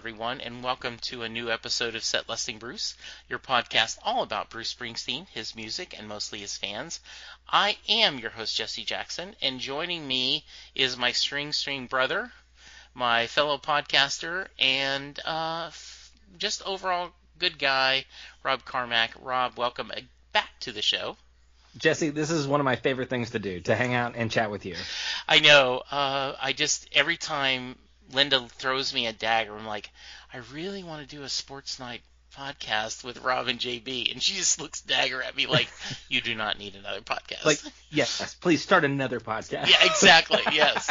everyone, and welcome to a new episode of Set Listing Bruce, your podcast all about Bruce Springsteen, his music, and mostly his fans. I am your host, Jesse Jackson, and joining me is my Springsteen brother, my fellow podcaster, and uh, just overall good guy, Rob Carmack. Rob, welcome back to the show. Jesse, this is one of my favorite things to do, to hang out and chat with you. I know. Uh, I just, every time Linda throws me a dagger. I'm like, I really want to do a sports night podcast with Rob and JB, and she just looks dagger at me like, you do not need another podcast. Like, yes, please start another podcast. yeah, exactly. Yes.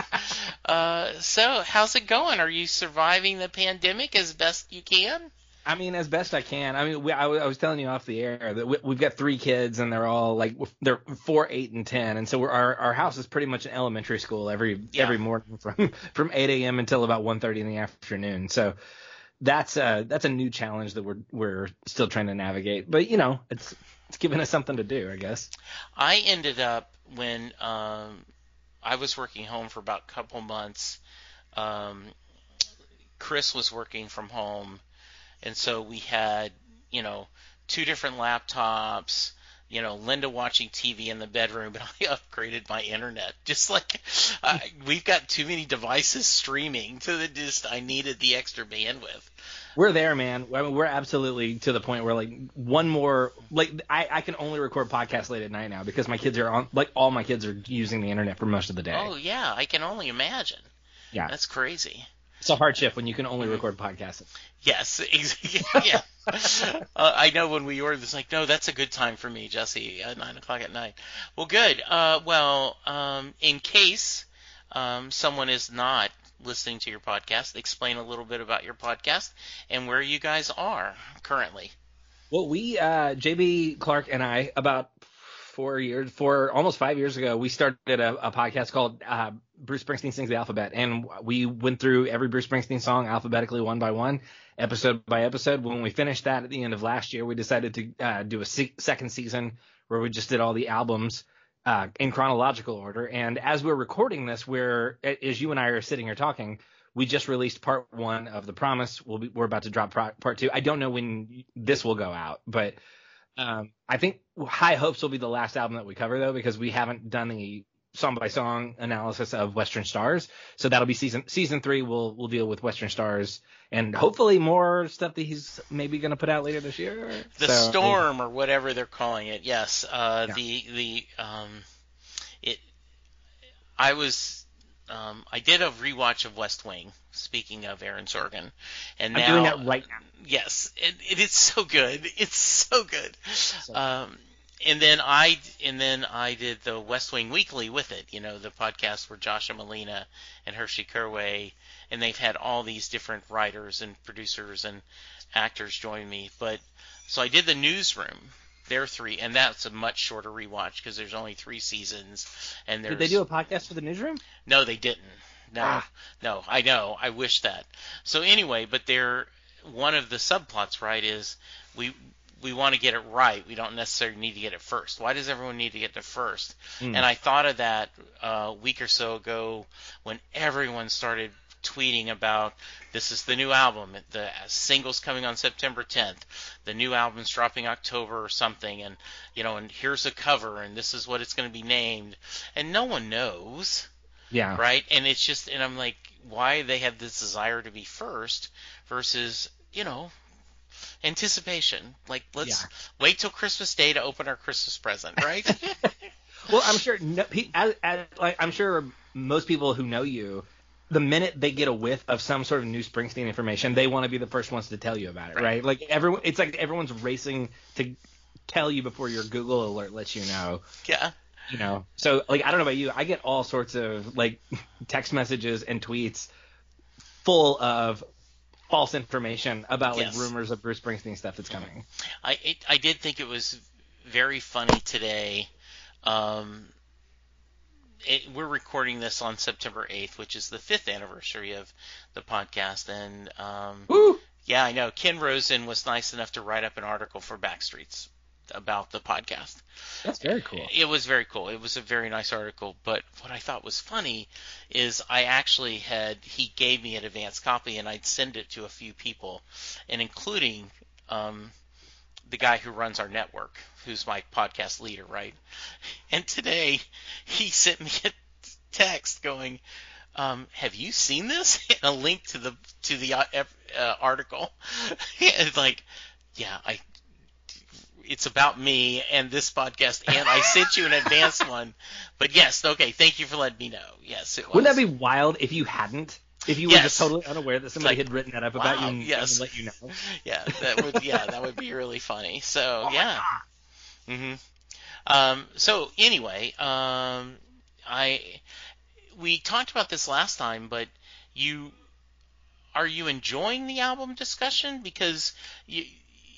Uh, so, how's it going? Are you surviving the pandemic as best you can? I mean, as best I can. I mean, we, I, I, was telling you off the air that we, have got three kids, and they're all like they're four, eight, and ten, and so our our house is pretty much an elementary school every yeah. every morning from from 8 a.m. until about 1:30 in the afternoon. So that's a that's a new challenge that we're we're still trying to navigate. But you know, it's it's given us something to do, I guess. I ended up when um, I was working home for about a couple months. Um, Chris was working from home and so we had you know two different laptops you know linda watching tv in the bedroom and i upgraded my internet. Just like uh, we've got too many devices streaming to the just i needed the extra bandwidth. We're there man. I mean, we're absolutely to the point where like one more like I, I can only record podcasts late at night now because my kids are on like all my kids are using the internet for most of the day. Oh yeah. I can only imagine. Yeah. That's crazy it's a hardship when you can only record podcasts. Yes, yeah. uh, I know when we ordered this, like, no, that's a good time for me, Jesse, at nine o'clock at night. Well, good. Uh, well, um, in case um, someone is not listening to your podcast, explain a little bit about your podcast and where you guys are currently. Well, we, uh, JB Clark and I, about four years, four almost five years ago, we started a, a podcast called uh, Bruce Springsteen Sings the Alphabet, and we went through every Bruce Springsteen song alphabetically, one by one, episode by episode. When we finished that at the end of last year, we decided to uh, do a se- second season where we just did all the albums uh, in chronological order. And as we're recording this, we're as you and I are sitting here talking, we just released part one of The Promise. We'll be, we're about to drop part two. I don't know when this will go out, but um, I think High Hopes will be the last album that we cover though, because we haven't done the song by song analysis of Western Stars. So that'll be season season three. We'll we'll deal with Western Stars and hopefully more stuff that he's maybe going to put out later this year. The so, Storm yeah. or whatever they're calling it. Yes. Uh, yeah. The the um, it. I was um, I did a rewatch of West Wing. Speaking of Aaron Sorkin, and I'm now, doing that right now. Yes, it, it is so good. It's so good. So, um, and then I and then I did the West Wing Weekly with it. You know, the podcast where Josh and Malina and Hrishi Hirway, and they've had all these different writers and producers and actors join me. But so I did the newsroom they're three, and that's a much shorter rewatch because there's only three seasons. And there's, did they do a podcast for the newsroom? No, they didn't. No, ah. no, I know. I wish that. So anyway, but they're one of the subplots, right? Is we we want to get it right. We don't necessarily need to get it first. Why does everyone need to get it first? Mm. And I thought of that uh, a week or so ago when everyone started tweeting about this is the new album, the singles coming on September 10th, the new album's dropping October or something, and you know, and here's a cover, and this is what it's going to be named, and no one knows. Yeah. Right. And it's just, and I'm like, why they have this desire to be first versus, you know, anticipation. Like, let's yeah. wait till Christmas Day to open our Christmas present, right? well, I'm sure, no, as, as, like, I'm sure most people who know you the minute they get a whiff of some sort of new Springsteen information, they want to be the first ones to tell you about it, right? right? Like everyone, it's like everyone's racing to tell you before your Google alert lets you know. Yeah. You know, so like I don't know about you, I get all sorts of like text messages and tweets full of false information about like yes. rumors of Bruce Springsteen stuff that's coming. I it, I did think it was very funny today. Um, it, we're recording this on September 8th, which is the fifth anniversary of the podcast. And um, yeah, I know Ken Rosen was nice enough to write up an article for Backstreets about the podcast. That's very cool. It was very cool. It was a very nice article. But what I thought was funny is I actually had he gave me an advance copy and I'd send it to a few people, and including um, the guy who runs our network, who's my podcast leader, right? And today he sent me a text going, um, "Have you seen this?" And a link to the to the uh, uh, article. it's like, yeah, I. It's about me and this podcast, and I sent you an advanced one. But yes, okay, thank you for letting me know. Yes, it was. Wouldn't that be wild if you hadn't? If you were Yes. just totally unaware that somebody like, had written that up about you and, yes. let you know. Yeah, that would yeah, that would be really funny. So Oh yeah. hmm Um, so anyway, um, I we talked about this last time, but you are you enjoying the album discussion because you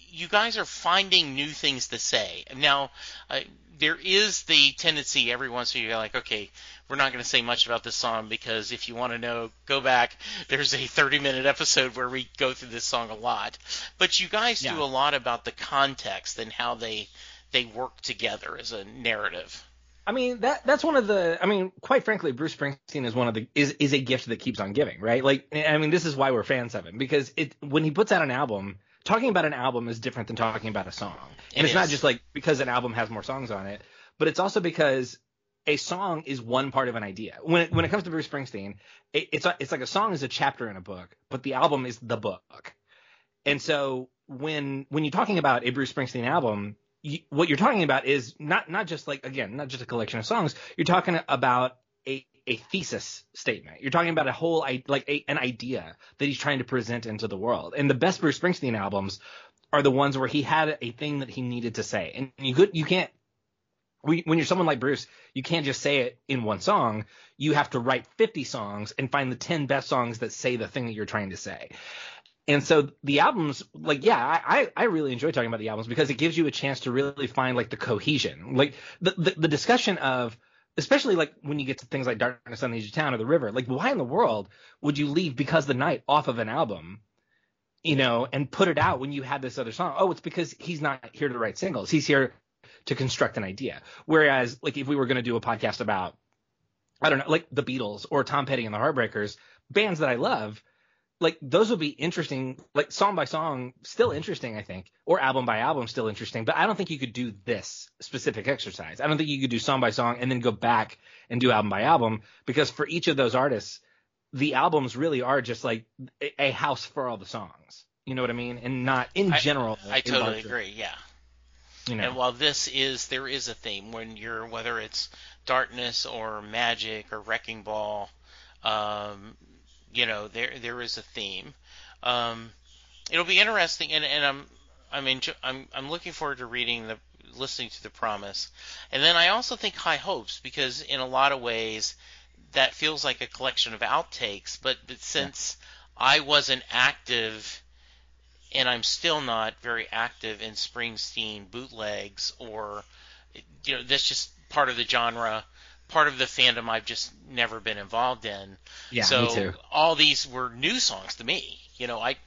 you guys are finding new things to say now. Uh, there is the tendency every once in a while, you're like, okay, we're not going to say much about this song because if you want to know, go back. There's a 30 minute episode where we go through this song a lot. But you guys Yeah. do a lot about the context and how they they work together as a narrative. I mean that that's one of the I mean quite frankly Bruce Springsteen is one of the is is a gift that keeps on giving, right? Like I mean this is why we're fans of him because it when he puts out an album, talking about an album is different than talking about a song. And It it's not just like because an album has more songs on it, but it's also because a song is one part of an idea. When it, when it comes to Bruce Springsteen, it, it's a, it's like a song is a chapter in a book, but the album is the book. And so when when you're talking about a Bruce Springsteen album, you, what you're talking about is not not just like again not just a collection of songs. You're talking about a a thesis statement. You're talking about a whole like a, an idea that he's trying to present into the world. And the best Bruce Springsteen albums are the ones where he had a thing that he needed to say, and you could you can't. When you're someone like Bruce, you can't just say it in one song. You have to write 50 songs and find the 10 best songs that say the thing that you're trying to say. And so the albums, like, yeah, I, I I really enjoy talking about the albums because it gives you a chance to really find like the cohesion, like the the, the discussion of, especially like when you get to things like Darkness on the Edge of Town or The River, like why in the world would you leave Because the Night off of an album, you know, and put it out when you had this other song? Oh, it's because he's not here to write singles. He's here to construct an idea. Whereas, like, if we were going to do a podcast about, I don't know, like the Beatles or Tom Petty and the Heartbreakers, bands that I love, like those would be interesting, like song by song, still interesting, I think, or album by album, still interesting. But I don't think you could do this specific exercise. I don't think you could do song by song and then go back and do album by album because for each of those artists, the albums really are just like a, house for all the songs. You know what I mean? And not in I- general. I a totally agree. Yeah. You know. And while this is, there is a theme when you're, whether it's darkness or magic or wrecking ball, um, you know, there there is a theme. Um, it'll be interesting, and, and I'm I'm enjo- I'm I'm looking forward to reading the listening to the promise, and then I also think High Hopes because in a lot of ways that feels like a collection of outtakes, but, but since I wasn't active and I'm still not very active in Springsteen bootlegs or you know that's just part of the genre, part of the fandom I've just never been involved in. yeah, so me too. all these were new songs to me. You know, I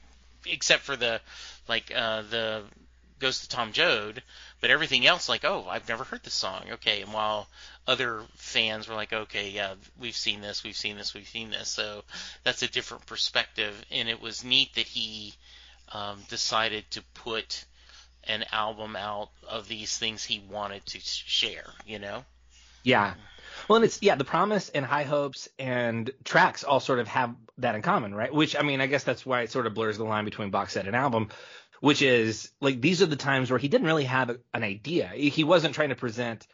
except for the like uh, the Ghost of Tom Joad, but everything else like oh I've never heard this song. Okay, and while other fans were like okay yeah we've seen this we've seen this we've seen this so that's a different perspective and it was neat that he um, decided to put an album out of these things he wanted to share you know Yeah. Well, and it's yeah, the promise and high hopes and tracks all sort of have that in common, right? Which I mean, I guess that's why it sort of blurs the line between box set and album, which is like these are the times where he didn't really have a, an idea. He wasn't trying to present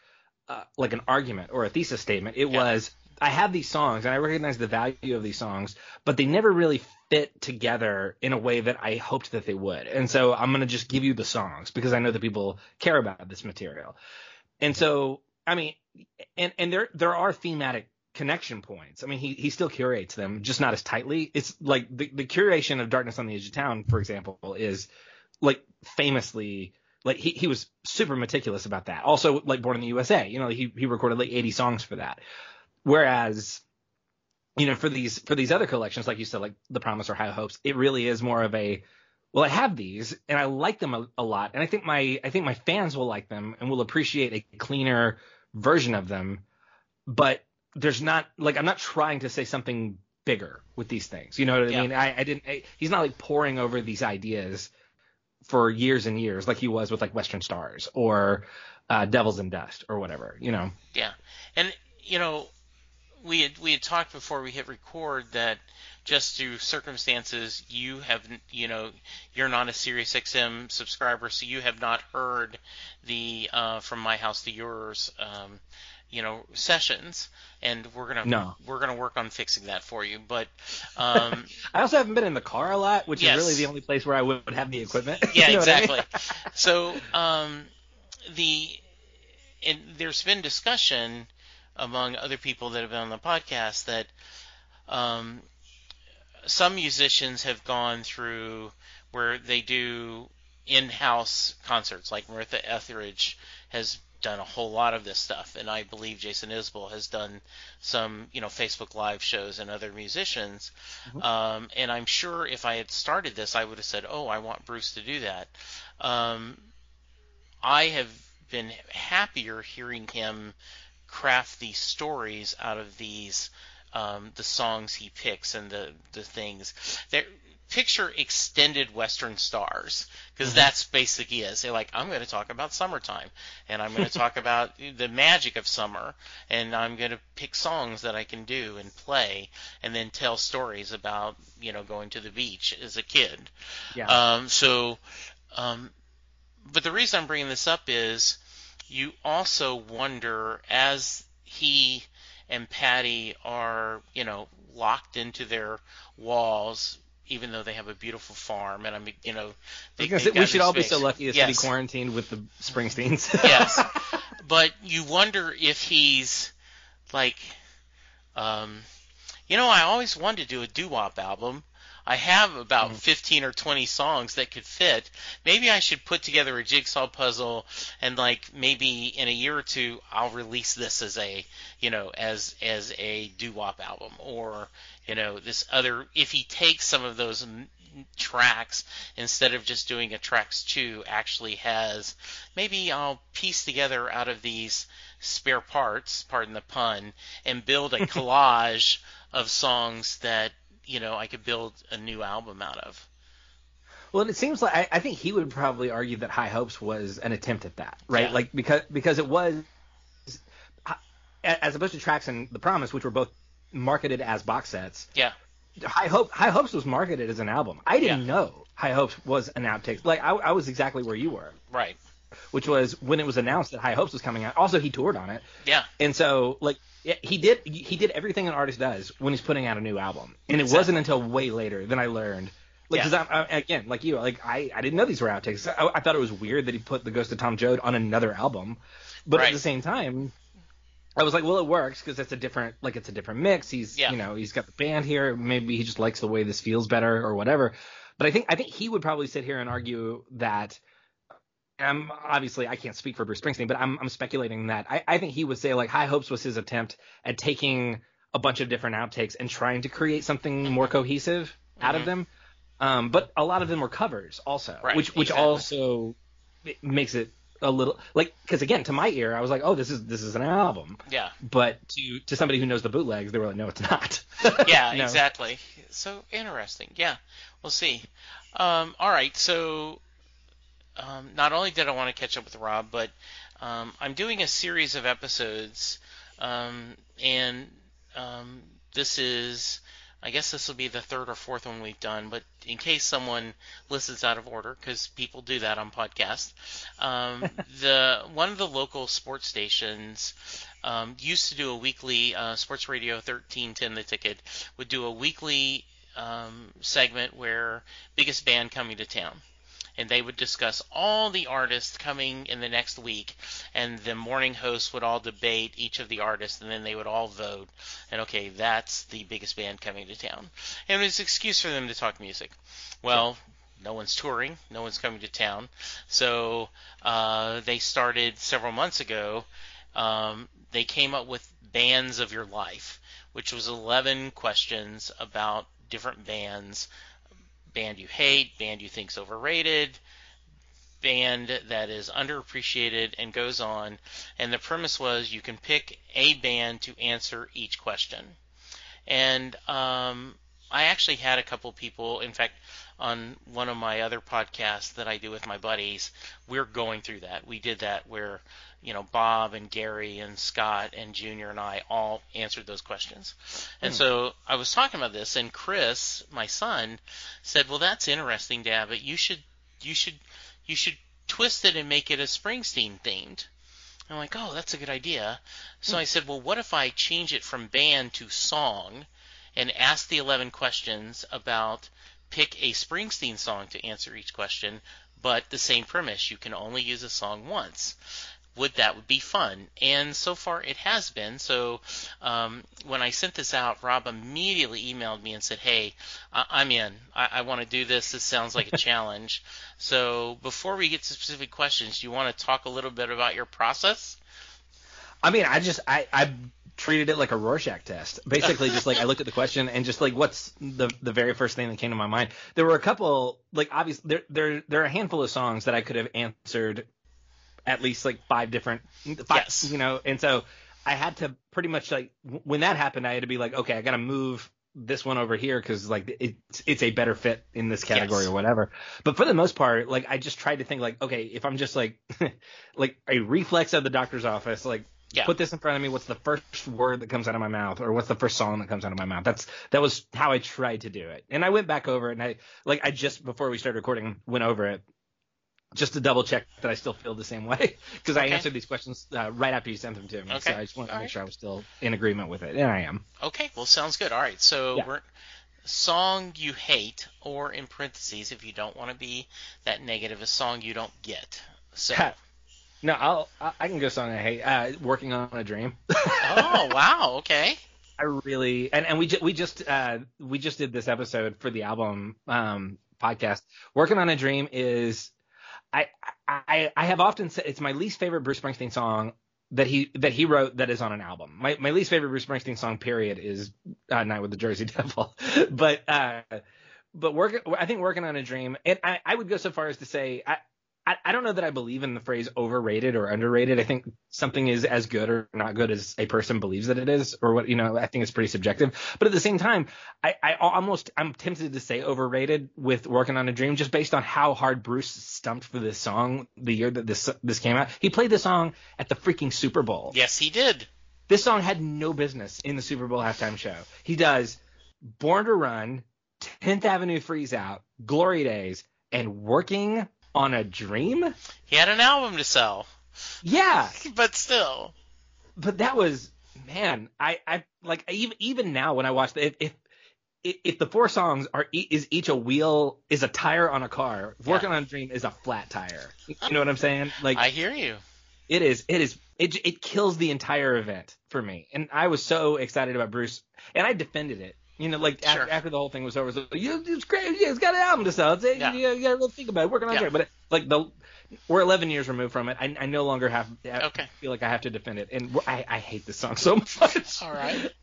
uh, like an argument or a thesis statement. It Yeah. was I have these songs and I recognize the value of these songs, but they never really fit together in a way that I hoped that they would. And so I'm going to just give you the songs because I know that people care about this material. And so, I mean, and and there there are thematic connection points. I mean, he he still curates them, just not as tightly. It's like the the curation of Darkness on the Edge of Town, for example, is like famously like he, he was super meticulous about that. Also, like Born in the USA, you know, he he recorded like 80 songs for that. Whereas, you know, for these for these other collections, like you said, like The Promise or High Hopes, it really is more of a well, I have these and I like them a, a lot, and I think my I think my fans will like them and will appreciate a cleaner version of them. But there's not like I'm not trying to say something bigger with these things. You know what I Yeah. mean? I, I didn't. I, he's not like pouring over these ideas for years and years like he was with like Western Stars or uh, Devils and Dust or whatever. You know? Yeah, and you know, we had we had talked before we hit record that just through circumstances you have you know you're not a Sirius XM subscriber, so you have not heard the uh, from my house to yours. Um, you know sessions and we're gonna No. we're gonna work on fixing that for you but um I also haven't been in the car a lot, which Yes. is really the only place where I would have the equipment. Yeah, You know what I mean? exactly. so um, the and there's been discussion among other people that have been on the podcast that um, some musicians have gone through where they do in-house concerts, like Martha Etheridge has done a whole lot of this stuff, and I believe Jason Isbell has done some, you know, Facebook Live shows and other musicians. Um, and I'm sure if I had started this, I would have said, "Oh, I want Bruce to do that." Um, I have been happier hearing him craft these stories out of these um, the songs he picks and the the things. There, picture extended Western stars because that's basically is. They're like, I'm going to talk about summertime, and I'm going to talk about the magic of summer, and I'm going to pick songs that I can do and play, and then tell stories about you know going to the beach as a kid. Yeah. Um, so, um, but the reason I'm bringing this up is you also wonder as he and Patty are, you know, locked into their walls, even though they have a beautiful farm, and I mean, you know, they, they've we should all be so lucky as yes. to be quarantined with the Springsteens. yes, but you wonder if he's like, um, you know, I always wanted to do a doo-wop album. I have about Mhm. 15 or 20 songs that could fit. Maybe I should put together a jigsaw puzzle and like maybe in a year or two I'll release this as a, you know, as as a doo-wop album or, you know, this other if he takes some of those m- tracks instead of just doing a tracks 2 actually has maybe I'll piece together out of these spare parts, pardon the pun, and build a collage of songs that you know I could build a new album out of. Well, it seems like I, I think he would probably argue that High Hopes was an attempt at that, right? Yeah. Like because because it was as opposed to Tracks and The Promise, which were both marketed as box sets. Yeah, High Hope High Hopes was marketed as an album. I didn't know High Hopes was an outtake. Like I, I was exactly where you were, right. Which was when it was announced that High Hopes was coming out. Also, he toured on it. Yeah, And so, like, yeah, he did he did everything an artist does when he's putting out a new album, and it Exactly. wasn't until way later than I learned. Like, Yeah. because I'm I, again, like you, like I, I didn't know these were outtakes. I, I thought it was weird that he put the Ghost of Tom Joad on another album, but Right. at the same time, I was like, well, it works because it's a different, like, it's a different mix. He's, Yeah. you know, he's got the band here. Maybe he just likes the way this feels better or whatever. But I think I think he would probably sit here and argue that. I'm obviously I can't speak for Bruce Springsteen, but I'm I'm speculating that I, I think he would say like High Hopes was his attempt at taking a bunch of different outtakes and trying to create something more cohesive out of Mhm. them. Um, but a lot of them were covers also, Right, which which exactly. also makes it a little like because again to my ear I was like oh this is this is an album, yeah, but to to somebody who knows the bootlegs they were like no it's not. yeah, No. exactly. So interesting. Yeah, we'll see. Um, all right, so um, not only did I want to catch up with Rob, but um, I'm doing a series of episodes, um, and um, this is. I guess this will be the third or fourth one we've done, but in case someone listens out of order, because people do that on podcasts, um, the one of the local sports stations um, used to do a weekly uh, Sports Radio 1310 The Ticket would do a weekly um, segment where biggest band coming to town. And they would discuss all the artists coming in the next week, and the morning hosts would all debate each of the artists, and then they would all vote. And okay, that's the biggest band coming to town. And it was an excuse for them to talk music. Well, no one's touring, no one's coming to town, so uh, they started several months ago um, they came up with bands of your life, which was 11 questions about different bands band you hate, band you think's overrated, band that is underappreciated, and goes on. And the premise was you can pick a band to answer each question. And um, I actually had a couple people, in fact, on one of my other podcasts that I do with my buddies, we're going through that. We did that where, you know, Bob and Gary and Scott and Junior and I all answered those questions. And Hmm. so I was talking about this, and Chris, my son, said, "Well, that's interesting, Dad, but you should, you should, you should twist it and make it a Springsteen themed." I'm like, "Oh, that's a good idea." So I said, "Well, what if I change it from band to song?" and ask the 11 questions about pick a Springsteen song to answer each question, but the same premise. You can only use a song once. Would that would be fun? And so far it has been. So um, when I sent this out, Rob immediately emailed me and said, "Hey, I- I'm in. I, I want to do this. This sounds like a challenge." So before we get to specific questions, do you want to talk a little bit about your process? I mean, I just I I treated it like a Rorschach test. Basically, just like I looked at the question and just like what's the the very first thing that came to my mind. There were a couple like obviously there there there are a handful of songs that I could have answered at least like five different mm, five, Yes. you know, and so I had to pretty much like when that happened, I had to be like, okay, I got to move this one over here because like it's it's a better fit in this category Yes. or whatever. But for the most part, like I just tried to think like, okay, if I'm just like like a reflex of the doctor's office, like Yeah. put this in front of me, what's the first word that comes out of my mouth, or what's the first song that comes out of my mouth? That's that was how I tried to do it. And I went back over it and I like I just before we started recording went over it just to double check that I still feel the same way because I answered these questions uh, right after you sent them to me. So Okay. I just wanted to make right. sure I was still in agreement with it, and I am. Okay, well, sounds good. All right, so Yeah. we're song you hate, or in parentheses, if you don't want to be that negative, a song you don't get. So, No, I'll I I can go song I hate. Uh, working on a dream. oh wow, okay, I really and and we ju- we just uh we just did this episode for the album um podcast. Working on a dream is I I I have often said it's my least favorite Bruce Springsteen song that he that he wrote that is on an album. My my least favorite Bruce Springsteen song period is uh, Night with the Jersey Devil. but uh but working I think working on a dream and I I would go so far as to say I I, I don't know that I believe in the phrase overrated or underrated. I think something is as good or not good as a person believes that it is, or what you know. I think it's pretty subjective. But at the same time, I, I almost I'm tempted to say overrated with working on a dream, just based on how hard Bruce stumped for this song the year that this this came out. He played this song at the freaking Super Bowl. yes, he did. This song had no business in the Super Bowl halftime show. He does Born to Run, 10th Avenue Freeze Out, Glory Days, and Working on a Dream. He had an album to sell, Yeah, but still, but that was man. I I like even even now when I watch the if if if, the four songs are is each a wheel is a tire on a car, Working on a Dream is a flat tire. You know what I'm saying? Like I hear you. It is. It is. It it kills the entire event for me, and I was so excited about Bruce, and I defended it. You know, like Sure. after, after the whole thing was over, it was like, "Yeah, it's great. Yeah, it's got an album to sell. It's, Yeah. you, you got to think about it. Working on Yeah. it. But like the, we're 11 years removed from it. I, I no longer have. I Okay. feel like I have to defend it, and I, I hate this song so much. All right.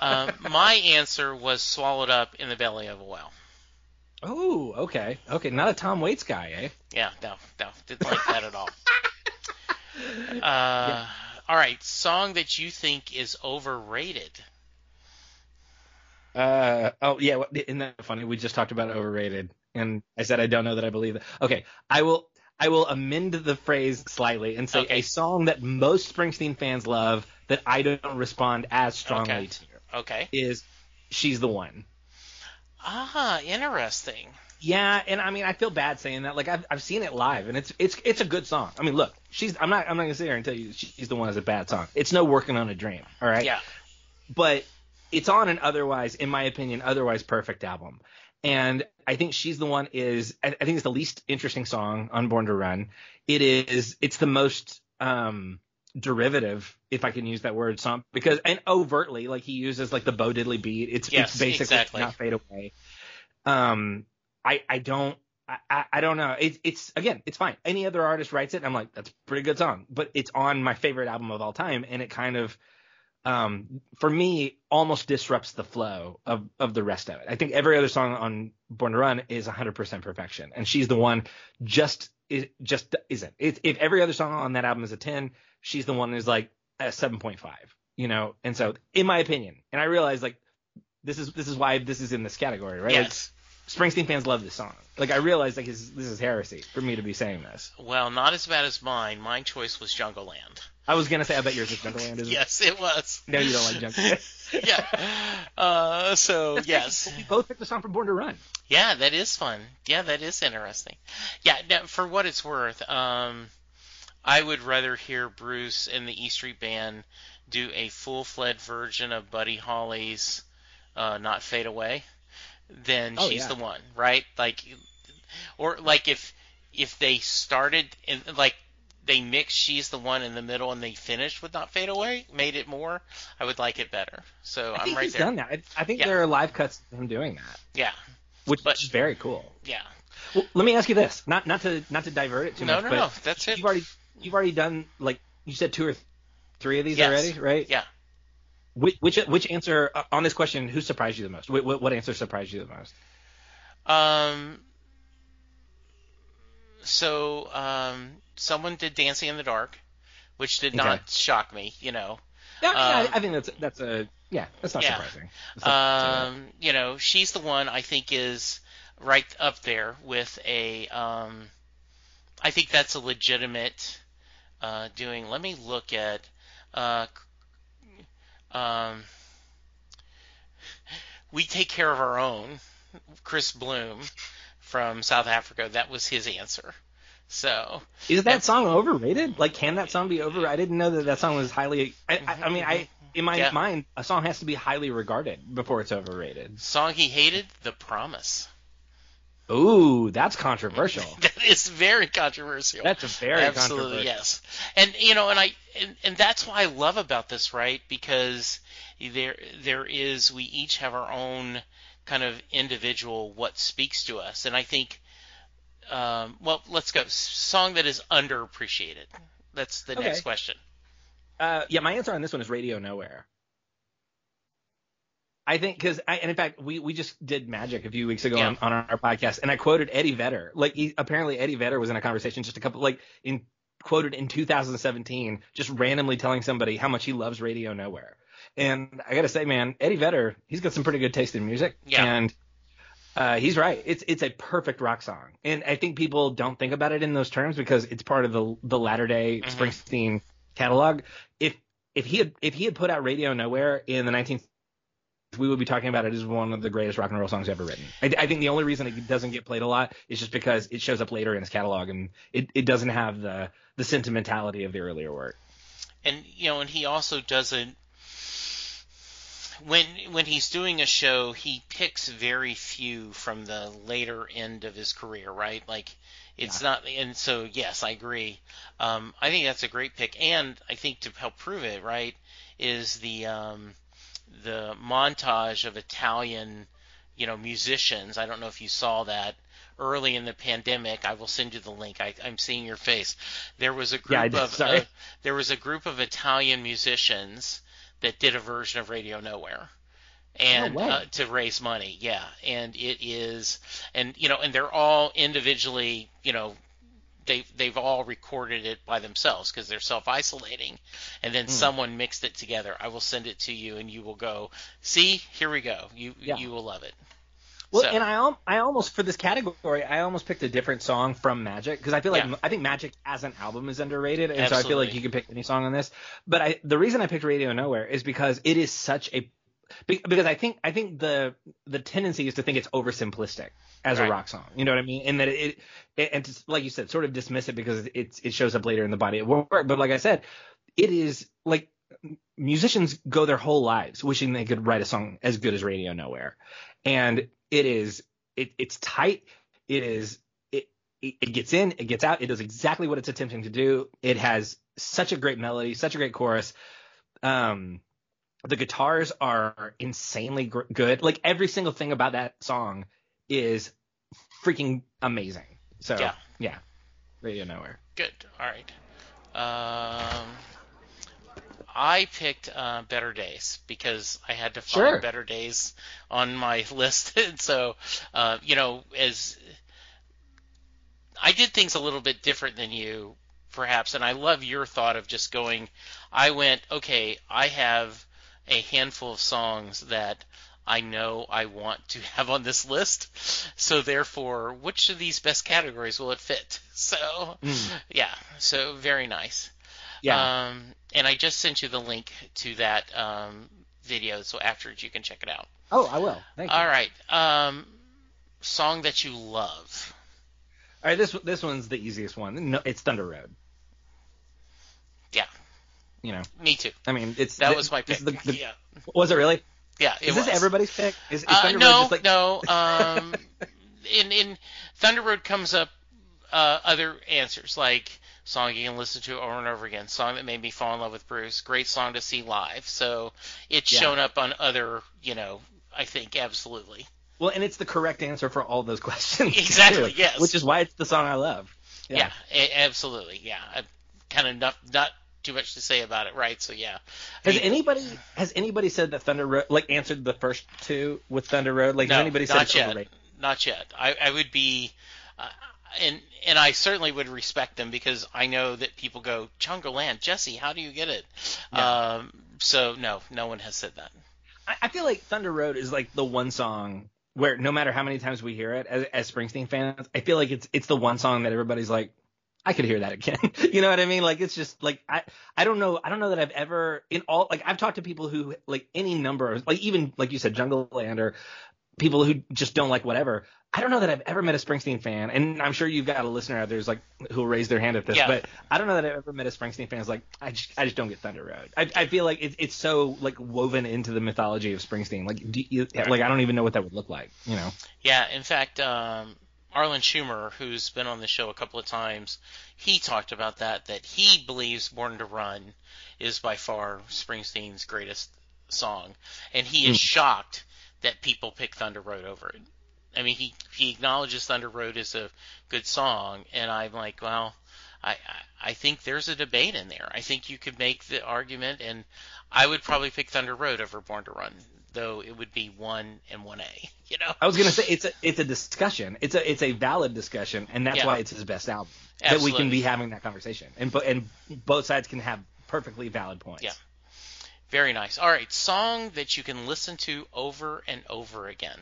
Um, my answer was swallowed up in the belly of a whale. oh, okay, okay. Not a Tom Waits guy, eh? Yeah, no, no, didn't like that at all. Uh, All right, song that you think is overrated. Uh oh yeah, isn't that funny? We just talked about overrated, and I said I don't know that I believe it. Okay, I will I will amend the phrase slightly and say Okay. a song that most Springsteen fans love that I don't respond as strongly Okay. to Okay. is "She's the One." Ah, interesting. Yeah, and I mean I feel bad saying that. Like I've I've seen it live, and it's it's it's a good song. I mean, look, she's I'm not I'm not gonna sit here and tell you she's the one is a bad song. It's no working on a dream. All right. Yeah. but it's on an otherwise, in my opinion, otherwise perfect album. And I think she's the one is I, think it's the least interesting song on Born to Run. It is it's the most um derivative, if I can use that word, song because and overtly like he uses like the Bo Diddley beat. It's Yes, it's basically exactly. not fade away. Um I I don't I, I, I don't know. It's it's again, it's fine. Any other artist writes it, I'm like, that's a pretty good song. But it's on my favorite album of all time, and it kind of um, for me, almost disrupts the flow of, of the rest of it. I think every other song on Born to Run is 100% perfection, and she's the one just it just isn't. It, if every other song on that album is a 10, she's the one who's like a 7.5, you know. And so, in my opinion, and I realize like this is this is why this is in this category, right? Yes. Springsteen fans love this song. Like I realize like this, this is heresy for me to be saying this. Well, not as bad as mine. My choice was Jungleland. I was gonna say I bet yours is Jungleland, isn't Yes, it was. No, you don't like Jungleland. yeah. Uh, so That's yes. crazy. We both picked the song from Born to Run. Yeah, that is fun. Yeah, that is interesting. Yeah, now, for what it's worth, um, I would rather hear Bruce and the E Street Band do a full-fledged version of Buddy Holly's uh, "Not Fade Away" than Oh, she's yeah. the one, right? Like, or like if if they started in like they mixed "She's the One" in the middle and they finished with "Not Fade Away," made it more, I would like it better. So I I'm think right he's there. done that. I, I think Yeah. there are live cuts of him doing that, Yeah, which But- is very cool. yeah. Well, let me ask you this, not not to not to divert it too No, much, no, but no. That's it. you've already you've already done like you said two or three of these Yes. already, right? Yeah. Which which which answer uh, on this question? Who surprised you the most? What, what, what answer surprised you the most? Um. So, um, someone did Dancing in the Dark, which did Okay. not shock me. You know, Yeah, yeah, Um, I, I think that's that's a yeah, that's not yeah. surprising. That's not- um, you know, she's the one I think is right up there with a. Um, I think that's a legitimate uh, doing. Let me look at. Uh, um, we take care of our own. Chris Bloom from South Africa. That was his answer. So Is that song overrated? Like, can that song be over? I didn't know that that song was highly. I, I, I mean, I in my Yeah. mind, a song has to be highly regarded before it's overrated. song he hated, "The Promise." Ooh, that's controversial. That is very controversial. That's very Absolutely, controversial. yes. And you know, and I and, and that's what I love about this, right? Because there there is we each have our own kind of individual what speaks to us, and I think. Um, well, let's go. Song that is underappreciated. That's the next question. Uh, yeah, my answer on this one is Radio Nowhere. I think because I and in fact we we just did Magic a few weeks ago Yeah. on, on our podcast and I quoted Eddie Vedder like he, apparently Eddie Vedder was in a conversation just a couple like in quoted in 2017 just randomly telling somebody how much he loves Radio Nowhere and I gotta say man Eddie Vedder he's got some pretty good taste in music Yeah. and uh, he's right it's it's a perfect rock song and I think people don't think about it in those terms because it's part of the the latter day Mhm. Springsteen catalog if if he had if he had put out Radio Nowhere in the 19th we would be talking about it as one of the greatest rock and roll songs ever written. I, I think the only reason it doesn't get played a lot is just because it shows up later in his catalog and it, it doesn't have the the sentimentality of the earlier work. and you know, and he also doesn't. When when he's doing a show, he picks very few from the later end of his career, right? Like it's not, and so yes, I agree. Um, I think that's a great pick, and I think to help prove it, right, is the um, the montage of Italian, you know, musicians. I don't know if you saw that early in the pandemic. I will send you the link. I, I'm seeing your face. There was a group Yeah, of uh, there was a group of Italian musicians that did a version of Radio Nowhere. And No uh, to raise money, yeah, and it is, and you know, and they're all individually, you know, they they've all recorded it by themselves because they're self isolating, and then Hmm. someone mixed it together. I will send it to you, and you will go, see, here we go. You Yeah. you will love it. Well, So- and I I almost for this category I almost picked a different song from Magic because I feel like Yeah. I think Magic as an album is underrated, and so I feel like you can pick any song on this. But I the reason I picked Radio Nowhere is because it is such a because I think I think the the tendency is to think it's oversimplistic as Right. a rock song. You know what I mean? And that it, it and to, like you said, sort of dismiss it because it's it shows up later in the body of work. But like I said, it is like musicians go their whole lives wishing they could write a song as good as Radio Nowhere, and it is it it's tight. It is it it it gets in, it gets out. It does exactly what it's attempting to do. It has such a great melody, such a great chorus. Um, the guitars are insanely gr- good. Like every single thing about that song is freaking amazing. So Yeah. yeah, Radio Nowhere. Good. All right. Um, I picked uh, Better Days because I had to find Sure. Better Days on my list, and so uh, you know, as I did things a little bit different than you, perhaps, and I love your thought of just going. I went, okay, I have a handful of songs that I know I want to have on this list, so therefore, which of these best categories will it fit? So, Mm. yeah, so very nice. Yeah. Um, and I just sent you the link to that um, video, so afterwards you can check it out. oh, I will. Thank you. All right. Um, song that you love. All right, this this one's the easiest one. No, it's Thunder Road. Yeah. You know, Me too. I mean, it's That the- was my pick. the- the- yeah. Was it really? Yeah. It Is this was. everybody's pick? Is, is Uh, Thunder Road no, just like no. Um, in in Thunder Road comes up uh, other answers like song you can listen to over and over again, song that made me fall in love with Bruce, great song to see live. So it's Yeah. shown up on other, you know, I think absolutely. Well, and it's the correct answer for all those questions. Exactly, too, yes. Which is why it's the song I love. Yeah, a- absolutely. Yeah, I, kind of not not too much to say about it, right? So yeah. Has I mean, anybody has anybody said that Thunder Road like answered the first two with Thunder Road? Like no, has anybody said not it's yet. overrated? Not yet. I, I would be, uh, and and I certainly would respect them because I know that people go Jungleland, Jesse, how do you get it? Yeah. Um, so no, no one has said that. I, I feel like Thunder Road is like the one song where no matter how many times we hear it as, as Springsteen fans, I feel like it's it's the one song that everybody's like, I could hear that again. you know what I mean? Like it's just like I I don't know I don't know that I've ever in all like I've talked to people who like any number of like even like you said Jungleland or people who just don't like whatever. I don't know that I've ever met a Springsteen fan, and I'm sure you've got a listener out there who's like who'll raise their hand at this, Yeah. but I don't know that I've ever met a Springsteen fan who's like I just I just don't get Thunder Road. I, I feel like it's it's so like woven into the mythology of Springsteen. Like do you, like I don't even know what that would look like. You know? Yeah, in fact, um, Arlen Schumer, who's been on the show a couple of times, he talked about that. That he believes "Born to Run" is by far Springsteen's greatest song, and he is Hmm. shocked that people pick Thunder Road over it. I mean, he he acknowledges Thunder Road is a good song, and I'm like, well, I I I think there's a debate in there. I think you could make the argument, and I would probably pick Thunder Road over Born to Run, though it would be one and one A. You know. I was gonna say it's a it's a discussion. It's a it's a valid discussion, and that's Yeah. why it's his best album. That we can be having that conversation, and and both sides can have perfectly valid points. Yeah. Very nice. All right, song that you can listen to over and over again.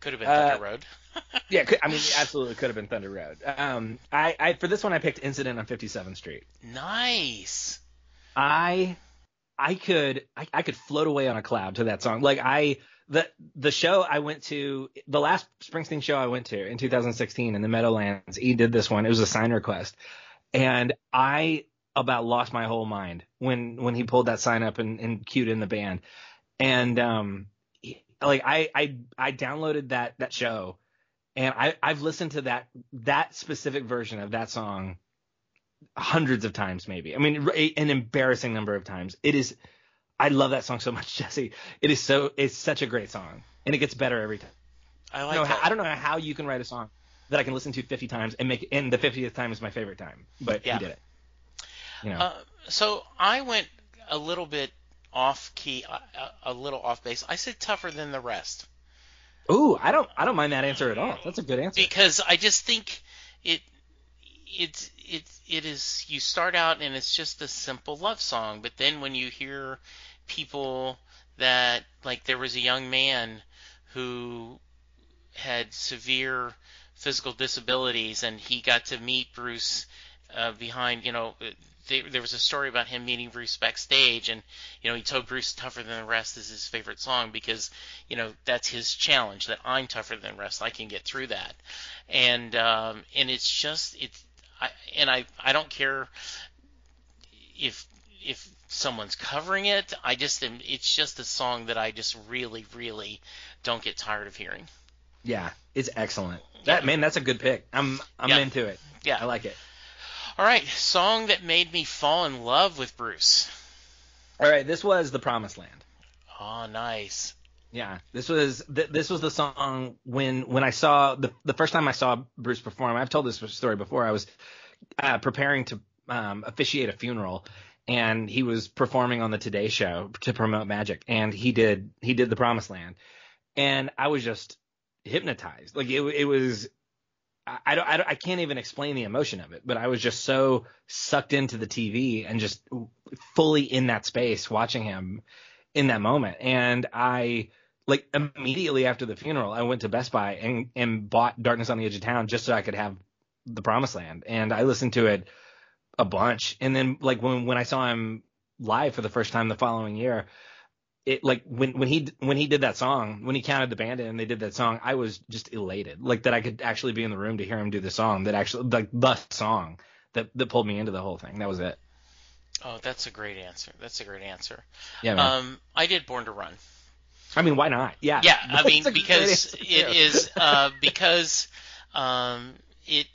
Could have been Uh, Thunder Road. Yeah, could, I mean, absolutely could have been Thunder Road. Um, I, I for this one I picked Incident on 57th Street. Nice. I I could I, I could float away on a cloud to that song. Like I the the show I went to the last Springsteen show I went to in 2016 in the Meadowlands. He did this one. It was a sign request, and I about lost my whole mind when when he pulled that sign up and, and cued in the band. And um, like I I I downloaded that that show, and I I've listened to that that specific version of that song hundreds of times maybe. I mean a- an embarrassing number of times. It is I love that song so much, Jesse. It is so it's such a great song. And it gets better every time. I I like don't, know, I don't know how you can write a song that I can listen to 50 times and make and the 50th time is my favorite time. But Yeah. he did it. You know. Uh, so I went a little bit off key, a, a- a little off base. I said tougher than the rest Ooh, I don't I don't mind that answer at all. That's a good answer. because I just think it it it it is you start out and it's just a simple love song, but then when you hear people that like there was a young man who had severe physical disabilities and he got to meet Bruce uh, behind you know they, there was a story about him meeting Bruce backstage and you know he told Bruce tougher than the rest is his favorite song because you know that's his challenge that I'm tougher than the rest I can get through that. And um, and it's just it's I, and I I don't care if if someone's covering it I just am it's just a song that I just really really don't get tired of hearing Yeah, it's excellent. That man, that's a good pick. I'm I'm Yeah. into it. yeah I like it. all right song that made me fall in love with Bruce All right, this was The Promised Land. oh nice Yeah, this was th- this was the song when when I saw the the first time I saw Bruce perform. I've told this story before. I was uh, preparing to um, officiate a funeral, and he was performing on the Today Show to promote Magic, and he did he did the Promised Land, and I was just hypnotized. Like it it was. I, don't, I, don't, I can't even explain the emotion of it, but I was just so sucked into the TV and just fully in that space watching him in that moment. And I, like immediately after the funeral, I went to Best Buy and, and bought Darkness on the Edge of Town just so I could have the Promised Land. And I listened to it a bunch. And then like when when I saw him live for the first time the following year, it like when when he when he did that song, when he counted the band in and they did that song, I was just elated. Like that I could actually be in the room to hear him do the song. That actually like the song that that pulled me into the whole thing. That was it. Oh, that's a great answer. That's a great answer. Yeah. Man. Um, I did Born to Run. I mean, why not? Yeah. Yeah. I mean, because it is uh, because um, it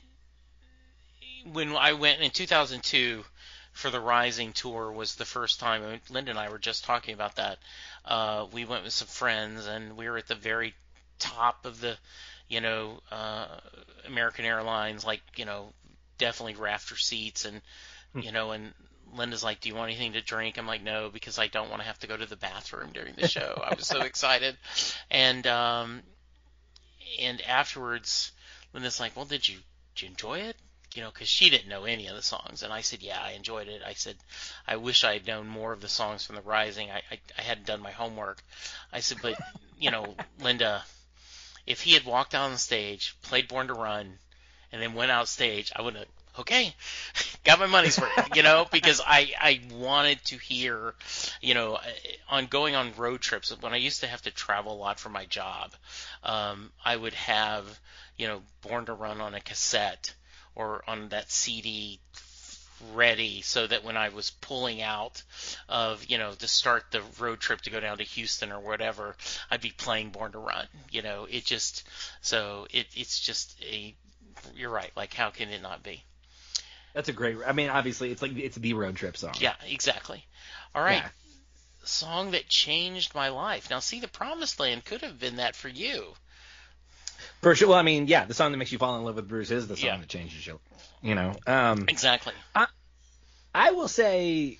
when I went in 2002 for the Rising tour was the first time. Linda and I were just talking about that. Uh, we went with some friends and we were at the very top of the, you know, uh, American Airlines, like you know, definitely rafter seats and, hmm. you know, and Linda's like, "Do you want anything to drink?" I'm like, "No," because I don't want to have to go to the bathroom during the show. I was so excited, and um, and afterwards, Linda's like, "Well, did you did you enjoy it?" you know, because she didn't know any of the songs, and I said, yeah, I enjoyed it. I said, I wish I had known more of the songs from the Rising. I, I, I hadn't done my homework. I said, but you know, Linda, if he had walked on the stage, played Born to Run, and then went out stage, I would have okay, got my money's worth, you know, because I I wanted to hear, you know, on going on road trips when I used to have to travel a lot for my job, um, I would have, you know, Born to Run on a cassette or on that CD ready so that when I was pulling out of, you know, to start the road trip to go down to Houston or whatever, I'd be playing Born to Run. You know, it just so it it's just a you're right, like how can it not be? That's a great I mean obviously it's like it's the road trip song. Yeah, exactly. All right. Yeah. Song that changed my life. Now see the promised land could have been that for you. For sure. Well, I mean, yeah, the song that makes you fall in love with Bruce is the song yeah. that changes you. You know. Um, exactly. I, I will say,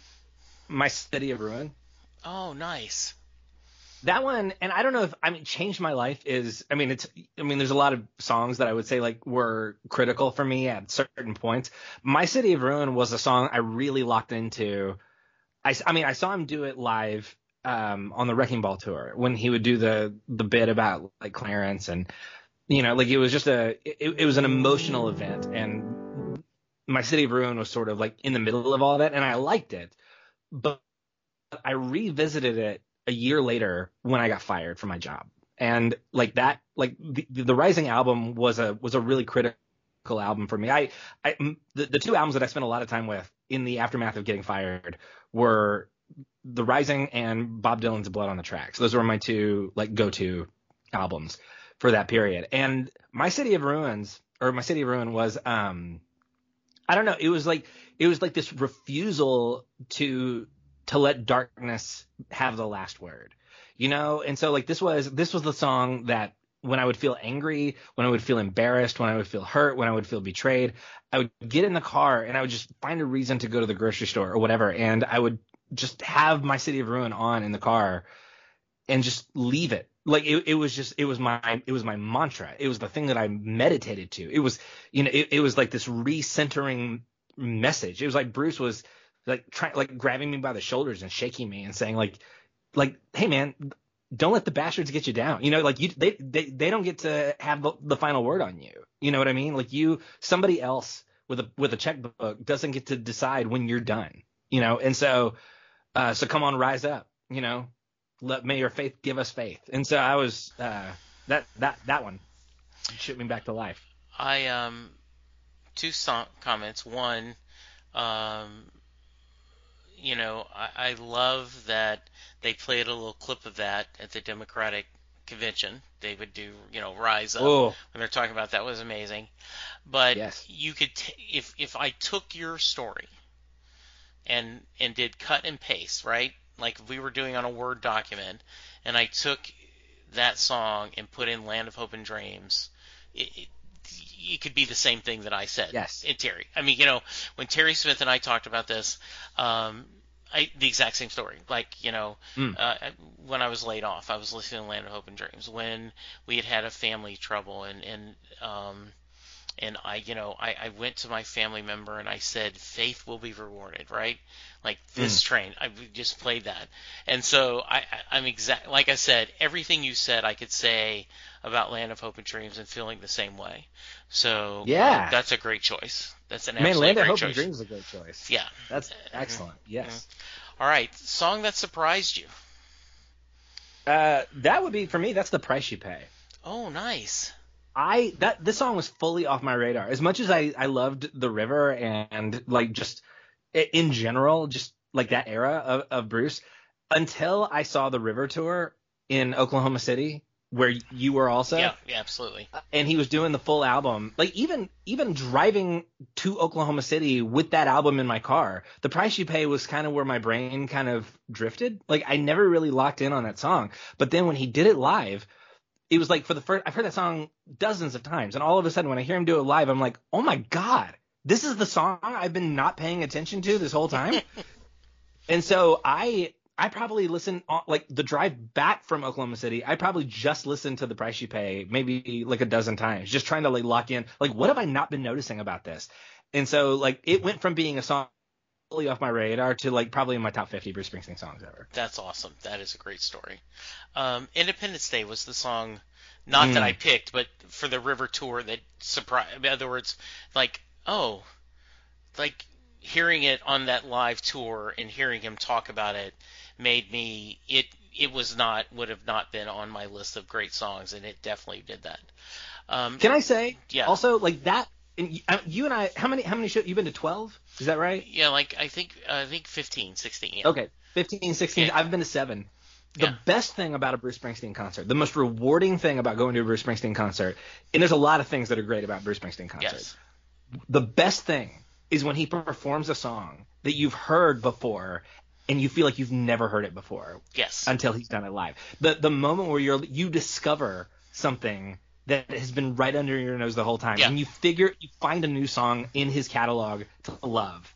my City of Ruin. Oh, nice. That one, and I don't know if I mean, changed my life is. I mean, it's. I mean, there's a lot of songs that I would say like were critical for me at certain points. My City of Ruin was a song I really locked into. I, I mean, I saw him do it live um, on the Wrecking Ball tour when he would do the the bit about like Clarence and you know, like it was just a, it, it was an emotional event, and my city of ruin was sort of like in the middle of all that, and I liked it, but I revisited it a year later when I got fired from my job, and like that, like the, the Rising album was a was a really critical album for me. I, I the, the two albums that I spent a lot of time with in the aftermath of getting fired were The Rising and Bob Dylan's Blood on the Tracks. Those were my two like go to albums for that period. And my city of ruins or my city of ruin was um I don't know, it was like it was like this refusal to to let darkness have the last word. You know, and so like this was this was the song that when I would feel angry, when I would feel embarrassed, when I would feel hurt, when I would feel betrayed, I would get in the car and I would just find a reason to go to the grocery store or whatever and I would just have my city of ruin on in the car and just leave it. Like it, it was just it was my it was my mantra. It was the thing that i meditated to. It was you know it, it was like this recentering message. It was like bruce was like trying like grabbing me by the shoulders and shaking me and saying like like hey man don't let the bastards get you down you know like you they they, they don't get to have the, the final word on you you know what i mean like you somebody else with a with a checkbook doesn't get to decide when you're done you know and so uh so come on rise up you know let may your faith give us faith. And so I was uh, that that that one shoot me back to life. I um two song comments. One, um, you know, I, I love that they played a little clip of that at the Democratic convention. They would do, you know, rise up Ooh. when they're talking about that was amazing. But yes. you could, t- if if I took your story and and did cut and paste, right? like we were doing on a Word document, and I took that song and put in Land of Hope and Dreams, it, it, it could be the same thing that I said. Yes. In Terry. I mean, you know, when Terry Smith and I talked about this, um, I, the exact same story. Like you know, Mm. uh, when I was laid off, I was listening to Land of Hope and Dreams. When we had had a family trouble, and and um, and I, you know, I, I went to my family member and I said, "Faith will be rewarded," right? Like this train, I just played that, and so I, I I'm exact. Like I said, everything you said, I could say about Land of Hope and Dreams and feeling the same way. So Yeah. uh, that's a great choice. That's an Man, Land of Hope choice. and Dreams is a great choice. Yeah. That's excellent. Yes. All right, song that surprised you. Uh, that would be for me. That's the price you pay. Oh, nice. I that this song was fully off my radar. As much as I I loved the river and like just in general, just like that era of, of Bruce, until I saw the River tour in Oklahoma City, where you were also, yeah, yeah, absolutely. Uh, and he was doing the full album. Like even even driving to Oklahoma City with that album in my car, the price you pay was kind of where my brain kind of drifted. Like I never really locked in on that song. But then when he did it live, it was like for the first I've heard that song dozens of times, and all of a sudden when I hear him do it live, I'm like, oh my god, this is the song I've been not paying attention to this whole time. and so I I probably listened on, like the drive back from Oklahoma City. I probably just listened to the price you pay maybe like a dozen times, just trying to like lock in. Like, what have I not been noticing about this? And so like it went from being a song fully off my radar to like probably in my top 50 Bruce Springsteen songs ever. That's awesome. That is a great story. Um, Independence Day was the song, not that Mm. I picked, but for the River tour that surprised. In other words, like, oh, like hearing it on that live tour and hearing him talk about it made me it. It was not would have not been on my list of great songs, and it definitely did that. Um, Can I say Yeah. also like that? And uh, you and I, how many how many shows you've been to 12? Is that right? yeah, like I think I think 15, 16. Yeah. Okay, 15, 16. Yeah. I've been to seven. The Yeah. best thing about a Bruce Springsteen concert, the most rewarding thing about going to a Bruce Springsteen concert, and there's a lot of things that are great about Bruce Springsteen concerts. Yes. The best thing is when he performs a song that you've heard before and you feel like you've never heard it before Yes. until he's done it live. The the moment where you're you discover something that has been right under your nose the whole time Yeah. and you figure you find a new song in his catalog to love.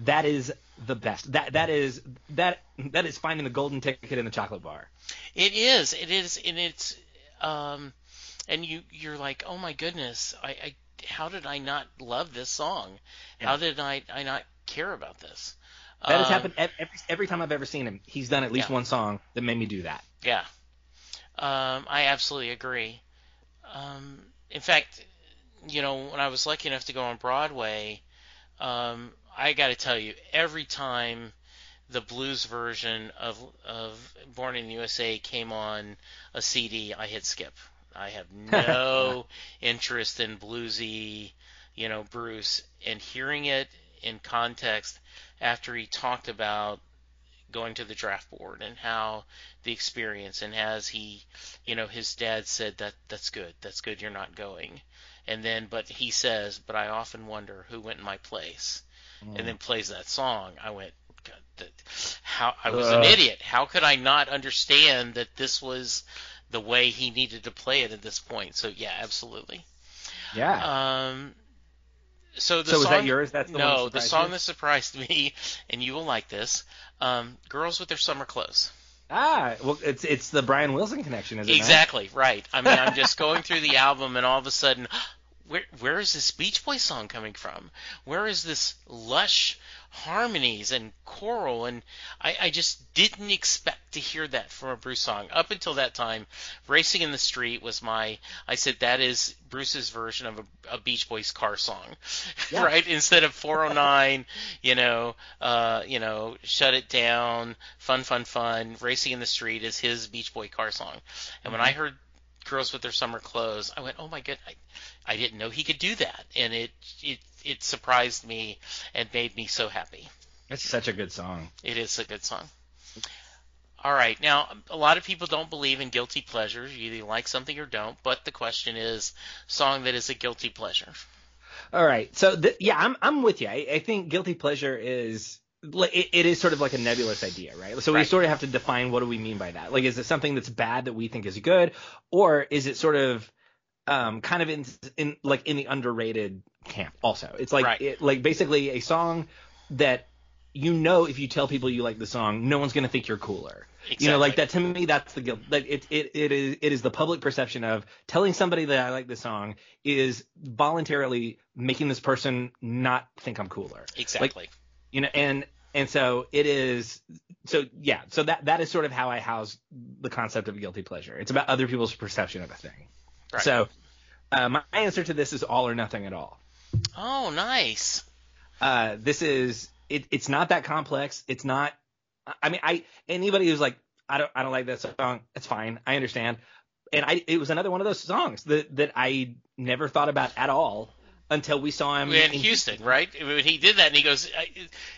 That is the best. That that is that that is finding the golden ticket in the chocolate bar. It is. It is, and it's, um, and you you're like, oh my goodness, I, I how did I not love this song? How did I I not care about this? That has Um, happened every every time I've ever seen him. He's done at least Yeah. one song that made me do that. Yeah, um, I absolutely agree. Um, in fact, you know, when I was lucky enough to go on Broadway, um, I got to tell you, every time the blues version of of Born in the USA came on a CD, I hit skip. I have no interest in bluesy, you know, Bruce, and hearing it in context after he talked about going to the draft board and how the experience and as he you know his dad said that that's good. That's good. You're not going. And then but he says but i often wonder who went in my place. And then plays that song. I went that, how i was an idiot. How could i not understand that this was the way he needed to play it at this point? So yeah absolutely. Yeah. um so the So song, that yours? That's the no the song you? that surprised me and you will like this um girls with their summer clothes ah, well, it's it's the Brian Wilson connection, is it? not? Exactly right. I mean, I'm just going through the album, and all of a sudden, where where is this Beach Boys song coming from? Where is this lush harmonies and choral? And I, I just didn't expect to hear that from a Bruce song. Up until that time, "Racing in the Street" was my. I said that is Bruce's version of a, a Beach Boys car song, Yeah. right? Instead of 409, you know, uh, you know, shut it down, fun, fun, fun. Racing in the Street is his Beach Boy car song. And when I Mm-hmm. heard girls with their summer clothes, I went, "Oh my god, I, I didn't know he could do that." And it it it surprised me and made me so happy. It's such a good song. It is a good song. All right, now a lot of people don't believe in guilty pleasures. You either like something or don't. But the question is, song that is a guilty pleasure. All right. So th- yeah, I'm I'm with you. I, I think guilty pleasure is like it, it is sort of like a nebulous idea, right? So we sort of have to define what do we mean by that. Like, is it something that's bad that we think is good, or is it sort of um, kind of in in like in the underrated camp? Also, it's like Right. it, like basically a song that you know if you tell people you like the song, no one's gonna think you're cooler. Exactly. You know, like that to me, that's the guilt. Like it, it, it is, it is the public perception of telling somebody that I like the song is voluntarily making this person not think I'm cooler. Exactly. Like, you know, and and so it is. So yeah, so that that is sort of how I house the concept of guilty pleasure. It's about other people's perception of a thing. Right. So uh, my answer to this is all or nothing at all. oh, nice. Uh, this is it, it's not that complex. It's not. I mean, I anybody who's like, I don't, I don't like that song. It's fine. I understand. And I, it was another one of those songs that that I never thought about at all until we saw him in Houston, right? When he did that, and he goes,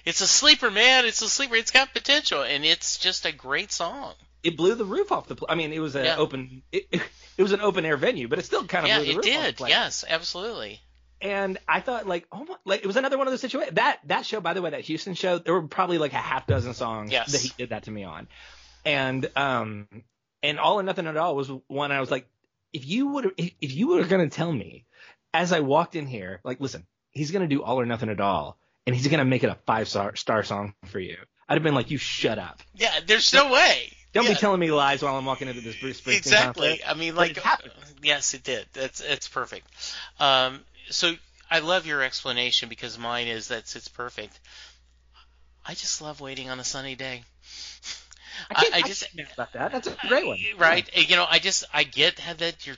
"It's a sleeper, man. It's a sleeper. It's got potential, and it's just a great song." It blew the roof off the. Pl- I mean, it was an Yeah. open. It, it was an open air venue, but it still kind of Yeah, blew the it roof off the phone. It did. place. Yes, absolutely. and I thought like, oh my, like it was another one of those situations. That that show, by the way, that Houston show, there were probably like a half dozen songs Yes. that he did that to me on, and um, and all or nothing at all was one I was like, if you would, if, if you were gonna tell me, as I walked in here, like, listen, he's gonna do all or nothing at all, and he's gonna make it a five star star song for you. I'd have been like, you shut up. Yeah, there's no way. Don't Yeah. be telling me lies while I'm walking into this Bruce Springsteen exactly. concert. I mean, like, it yes, it did. That's it's perfect. Um, so I love your explanation because mine is that's it's perfect. I just love waiting on a sunny day. I, can't, I I just- can't about that. That's a great one. right? You know, I just I get how that your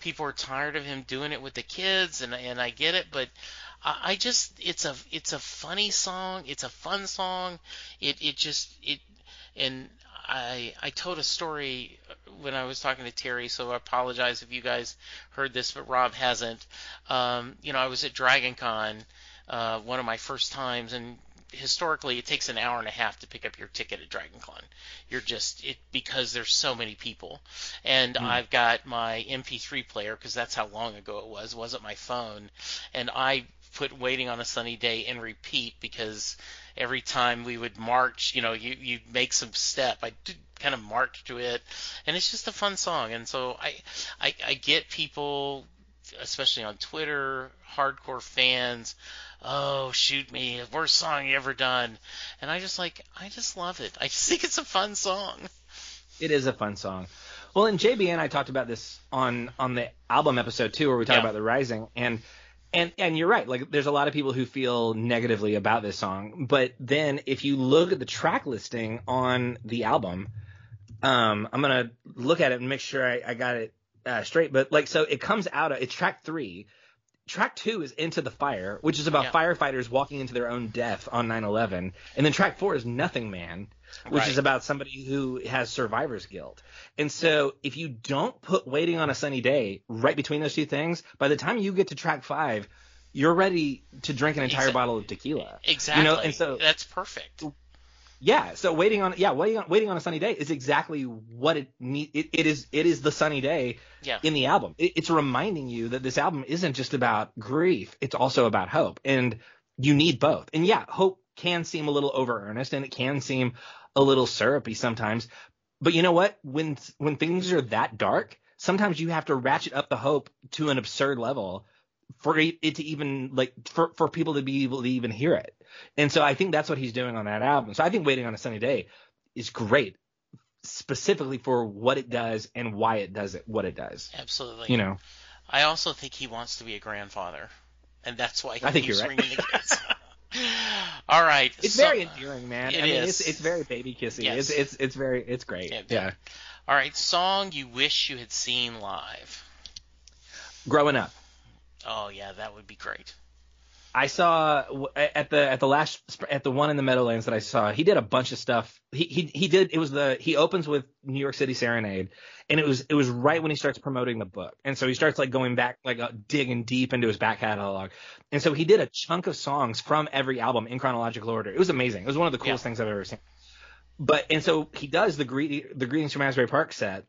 people are tired of him doing it with the kids, and and I get it, but I, I just it's a it's a funny song, it's a fun song, it it just it and I I told a story when I was talking to Terry, so I apologize if you guys heard this, but Rob hasn't. Um, you know, I was at Dragon Con, uh, one of my first times, and historically it takes an hour and a half to pick up your ticket at Dragon Con. You're just it because there's so many people, and I've got my MP3 player because that's how long ago it was. It wasn't my phone, and I put "Waiting on a Sunny Day" in repeat because every time we would march, you know, you you make some step. I did kind of march to it, and it's just a fun song. And so I I, I get people, especially on Twitter, hardcore fans. Oh, shoot me! Worst song you ever done, and I just like I just love it. I just think it's a fun song. It is a fun song. Well, in JB and I talked about this on on the album episode too, where we talk Yeah. about the Rising, and and and you're right. Like, there's a lot of people who feel negatively about this song, but then if you look at the track listing on the album, um, I'm gonna look at it and make sure I, I got it uh, straight. But like, so it comes out. Of, it's track three. Track two is Into the Fire, which is about Yeah. firefighters walking into their own death on 9/11, and then track four is Nothing Man, which Right. is about somebody who has survivor's guilt. And so if you don't put Waiting on a Sunny Day right between those two things, by the time you get to track five, you're ready to drink an entire Exa- bottle of tequila. Exactly. You know, and so that's perfect. yeah, so waiting on yeah, waiting on waiting on a sunny day is exactly what it need. It, it is it is the sunny day Yeah. in the album. It, it's reminding you that this album isn't just about grief; it's also about hope, and you need both. And yeah, hope can seem a little over earnest, and it can seem a little syrupy sometimes. But you know what? When when things are that dark, sometimes you have to ratchet up the hope to an absurd level for it to even like for for people to be able to even hear it. And so I think that's what he's doing on that album. So I think Waiting on a Sunny Day is great specifically for what it does and why it does it what it does. Absolutely. You know. I also think he wants to be a grandfather, and that's why he I think keeps you're right. ringing the kids. All right. It's so- very endearing, man. It I mean is. it's it's very baby kissy. Yes. It's it's it's very it's great. Yeah, yeah. All right. Song you wish you had seen live. Growing up. Oh yeah, that would be great. I saw at the at the last at the one in the Meadowlands that I saw, he did a bunch of stuff. He he he did it was the he opens with New York City Serenade, and it was it was right when he starts promoting the book, and so he starts like going back like uh, digging deep into his back catalog, and so he did a chunk of songs from every album in chronological order. It was amazing. It was one of the coolest Yeah. things I've ever seen. But and so he does the greet the greetings from Asbury Park set,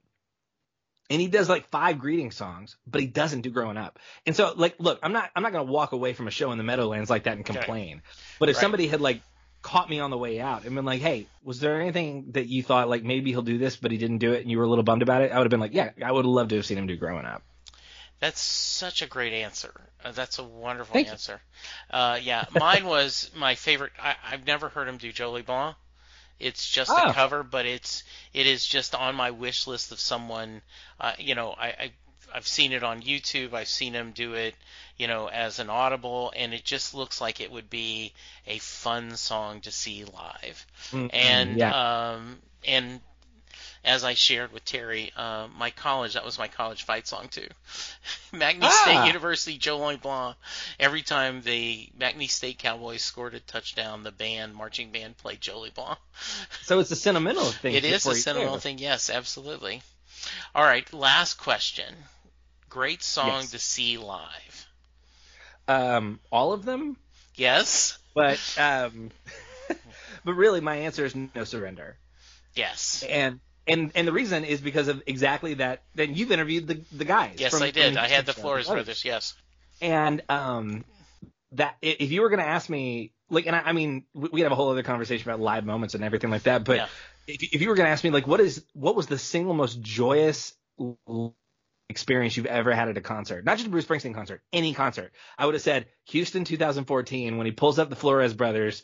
and he does like five greeting songs, but he doesn't do growing up. And so like, look, I'm not I'm not gonna walk away from a show in the Meadowlands like that and Okay. complain. But if Right. somebody had like caught me on the way out and been like, hey, was there anything that you thought like maybe he'll do this, but he didn't do it, and you were a little bummed about it? I would have been like, yeah, I would have loved to have seen him do growing up. That's such a great answer. Uh, that's a wonderful Thank answer. Uh, yeah, mine was my favorite. I, I've never heard him do Jolie Blanc. It's just Ah. a cover, but it's it is just on my wish list of someone. Uh, you know, I, I I've seen it on YouTube. I've seen him do it, you know, as an audible, and it just looks like it would be a fun song to see live. Mm, And yeah. um, and as I shared with Terry, uh, my college that was my college fight song too. McNeese Ah. State University, Jolie Blanc. Every time the McNeese State Cowboys scored a touchdown, the band, marching band, played Jolie Blanc. So it's a sentimental thing. It is a sentimental thing, yes, absolutely. All right, last question. Great song Yes. to see live. Um, all of them, Yes, but um, but really, my answer is no surrender. yes, And and and the reason is because of exactly that. Then you've interviewed the the guys. yes. from- I did. I had the Flores brothers. brothers. Yes, And um, that if you were gonna ask me, like, and I, I mean, we we have a whole other conversation about live moments and everything like that. But Yeah. if if you were gonna ask me, like, what is what was the single most joyous experience you've ever had at a concert? Not just a Bruce Springsteen concert, any concert. I would have said Houston 2014 when he pulls up the Flores brothers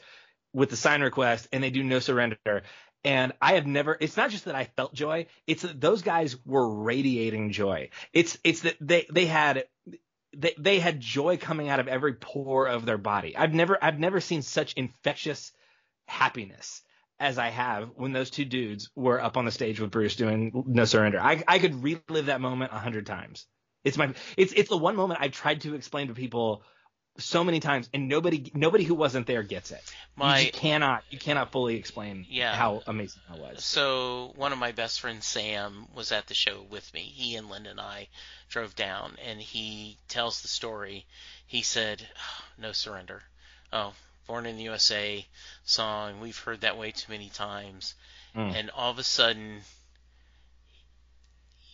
with the sign request and they do no surrender. And I have never, it's not just that I felt joy. It's that those guys were radiating joy. It's, it's that they, they had, they, they had joy coming out of every pore of their body. I've never, I've never seen such infectious happiness as I have when those two dudes were up on the stage with Bruce doing No Surrender. I, I could relive that moment a hundred times. It's my, it's, it's the one moment I've tried to explain to people so many times and nobody, nobody who wasn't there gets it. you my just cannot, you cannot fully explain Yeah. how amazing that was. So one of my best friends, Sam, was at the show with me. He and Linda and I drove down, and he tells the story. He said, "Oh, "No surrender." Oh, "Born in the USA" song. We've heard that way too many times, Mm. and all of a sudden,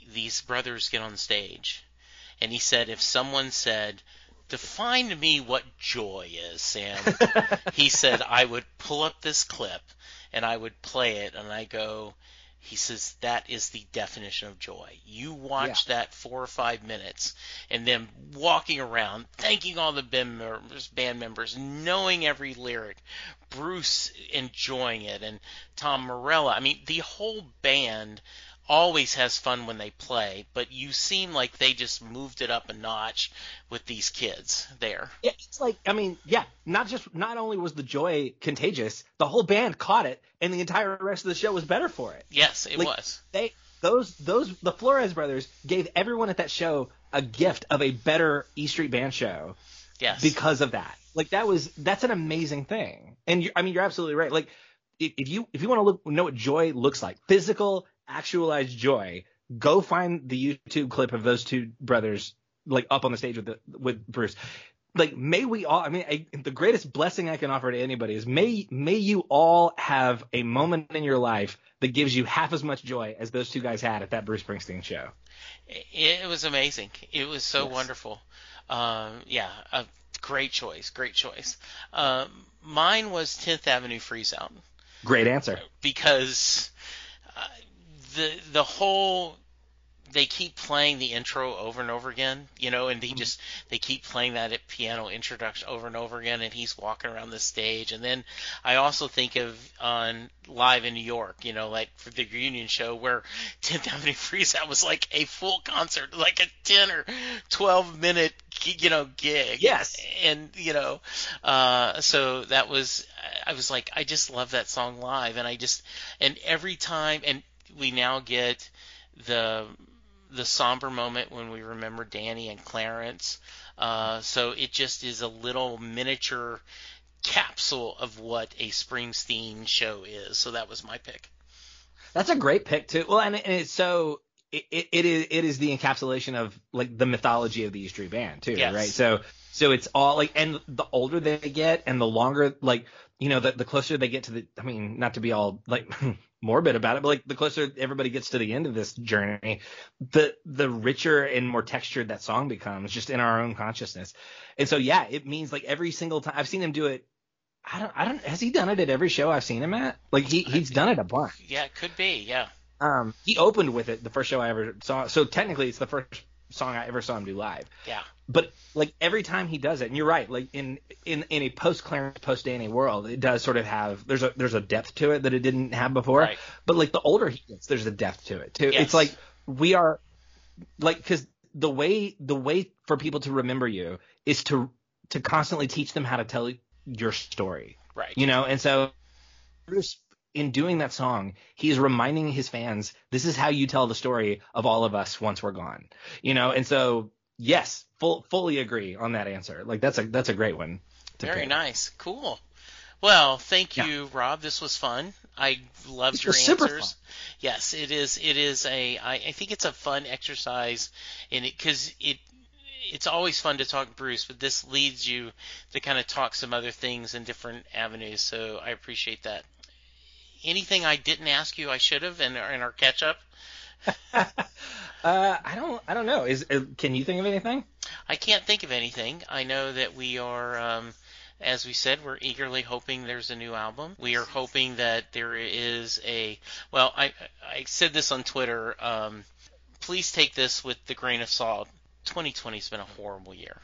these brothers get on stage, and he said, "If someone said." Define to me what joy is, Sam. he said I would pull up this clip and I would play it and I go he says that is the definition of joy. You watch that four or five minutes and then walking around, thanking all the band members, band members, knowing every lyric, Bruce enjoying it, and Tom Morello. I mean, the whole band always has fun when they play, but you seem like they just moved it up a notch with these kids there. Yeah, it's like I mean, yeah, not just not only was the joy contagious, the whole band caught it, and the entire rest of the show was better for it. Yes, it Like, was. They those those the Flores brothers gave everyone at that show a gift of a better E Street Band show Yes. because of that. Like that was that's an amazing thing. And you, I mean, you're absolutely right. Like if if you if you want to look know what joy looks like, physical actualized joy, go find the YouTube clip of those two brothers like up on the stage with the with Bruce. Like may we all I mean I, the greatest blessing I can offer to anybody is may may you all have a moment in your life that gives you half as much joy as those two guys had at that Bruce Springsteen show. It, was amazing. It was so Yes. wonderful. Um, yeah, a great choice. Great choice. Um, mine was 10th Avenue Freeze Out Great answer. because the the whole they keep playing the intro over and over again, you know, and they just they keep playing that piano introduction over and over again, and he's walking around the stage. And then I also think of on live in New York, you know, like for the reunion show where 10th Avenue Freeze Out was like a full concert, like a 10 or 12 minute, you know, gig. Yes. And you know, uh, so that was I was like, I just love that song live, and I just and every time, and we now get the the somber moment when we remember Danny and Clarence. Uh, so it just is a little miniature capsule of what a Springsteen show is. So that was my pick. That's a great pick too. Well, and, and it's so it, it, it is it is the encapsulation of like the mythology of the E Street Band too, Yes. right? So so it's all like, and the older they get, and the longer like you know the the closer they get to the. I mean, not to be all like morbid about it, but like the closer everybody gets to the end of this journey, the the richer and more textured that song becomes, just in our own consciousness. And so yeah, it means like every single time I've seen him do it. I don't, I don't, has he done it at every show I've seen him at? Like he, he's done it a bunch. Yeah, it could be. Yeah. Um, he opened with it the first show I ever saw. So technically, it's the first song I ever saw him do live. Yeah. But like every time he does it, and you're right, like in in in a post Clarence, post Danny world, it does sort of have there's a there's a depth to it that it didn't have before. Right. But like the older he gets, there's a depth to it too. Yes. It's like we are like because the way the way for people to remember you is to to constantly teach them how to tell your story. Right. You know, and so Bruce, in doing that song, he's reminding his fans, this is how you tell the story of all of us once we're gone. You know, and so yes, full, fully agree on that answer. Like that's a that's a great one. Very pick. nice. Cool. Well, thank Yeah. you, Rob. This was fun. I loved your answers. fun. Yes, it is. It is a. I, I think it's a fun exercise, it because it. It's always fun to talk Bruce, but this leads you to kind of talk some other things in different avenues. So I appreciate that. Anything I didn't ask you, I should have in in our catch up. uh, I don't I don't know. Is uh, can you think of anything? I can't think of anything. I know that we are, um, as we said, we're eagerly hoping there's a new album. We are hoping that there is a. Well, I I said this on Twitter. Um, please take this with the grain of salt. 2020 has been a horrible year,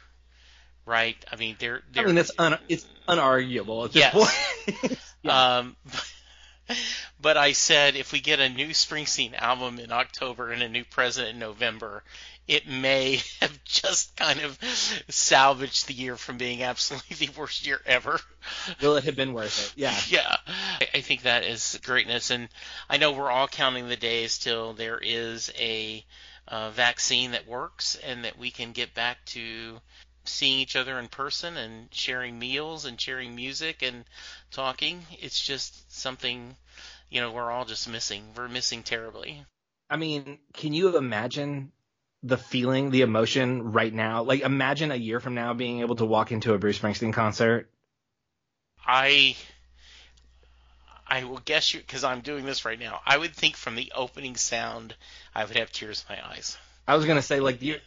right? I mean, there. I mean that's un, it's unarguable at this Yes. point. Yeah. Um, but I said if we get a new Springsteen album in October and a new president in November, it may have just kind of salvaged the year from being absolutely the worst year ever. Will it have been worth it? Yeah. Yeah, I, think that is greatness, and I know we're all counting the days till there is a uh, vaccine that works and that we can get back to seeing each other in person and sharing meals and sharing music and talking. It's just something, you know, we're all just missing. We're missing terribly. I mean, can you imagine the feeling, the emotion right now? Like, imagine a year from now being able to walk into a Bruce Springsteen concert. I I will guess you because I'm doing this right now. I would think from the opening sound, I would have tears in my eyes. I was gonna say, like, you.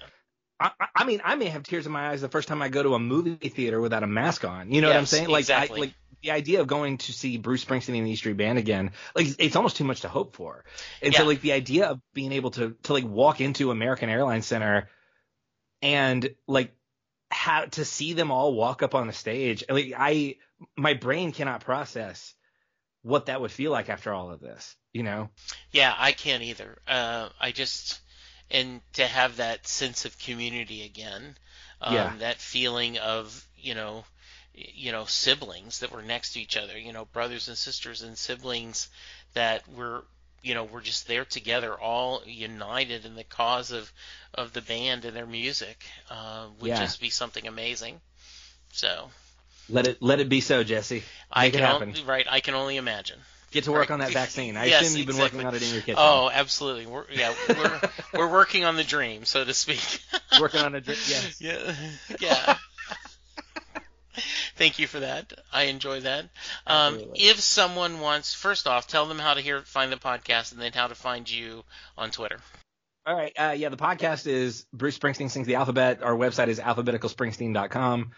I, I- mean, I may have tears in my eyes the first time I go to a movie theater without a mask on. You know what I'm saying? Like, exactly. I, like the idea of going to see Bruce Springsteen and the E Street Band again, like, it's almost too much to hope for. And so, like, the idea of being able to to like walk into American Airlines Center and like how to see them all walk up on the stage, like, I my brain cannot process what that would feel like after all of this. You know? Yeah, I can't either. Uh, I just and to have that sense of community again, um, Yeah. that feeling of you know, you know, siblings that were next to each other, you know, brothers and sisters and siblings that were you know we're just there together, all united in the cause of of the band and their music, uh, would Yeah. just be something amazing. So Let it let it be so, Jesse. I Make it can happen. right, I can only imagine. Get to work Right. on that vaccine. I Yes, assume you've been exactly. working on it in your kitchen. Oh, absolutely. We're yeah, we're we're working on the dream, so to speak. working on a dream. Yes. yeah, yeah. Thank you for that. I enjoy that. Um, if someone wants, first off, tell them how to hear find the podcast, and then how to find you on Twitter. All right. Uh, yeah, the podcast is Bruce Springsteen Sings the Alphabet. Our website is alphabeticalspringsteen.com.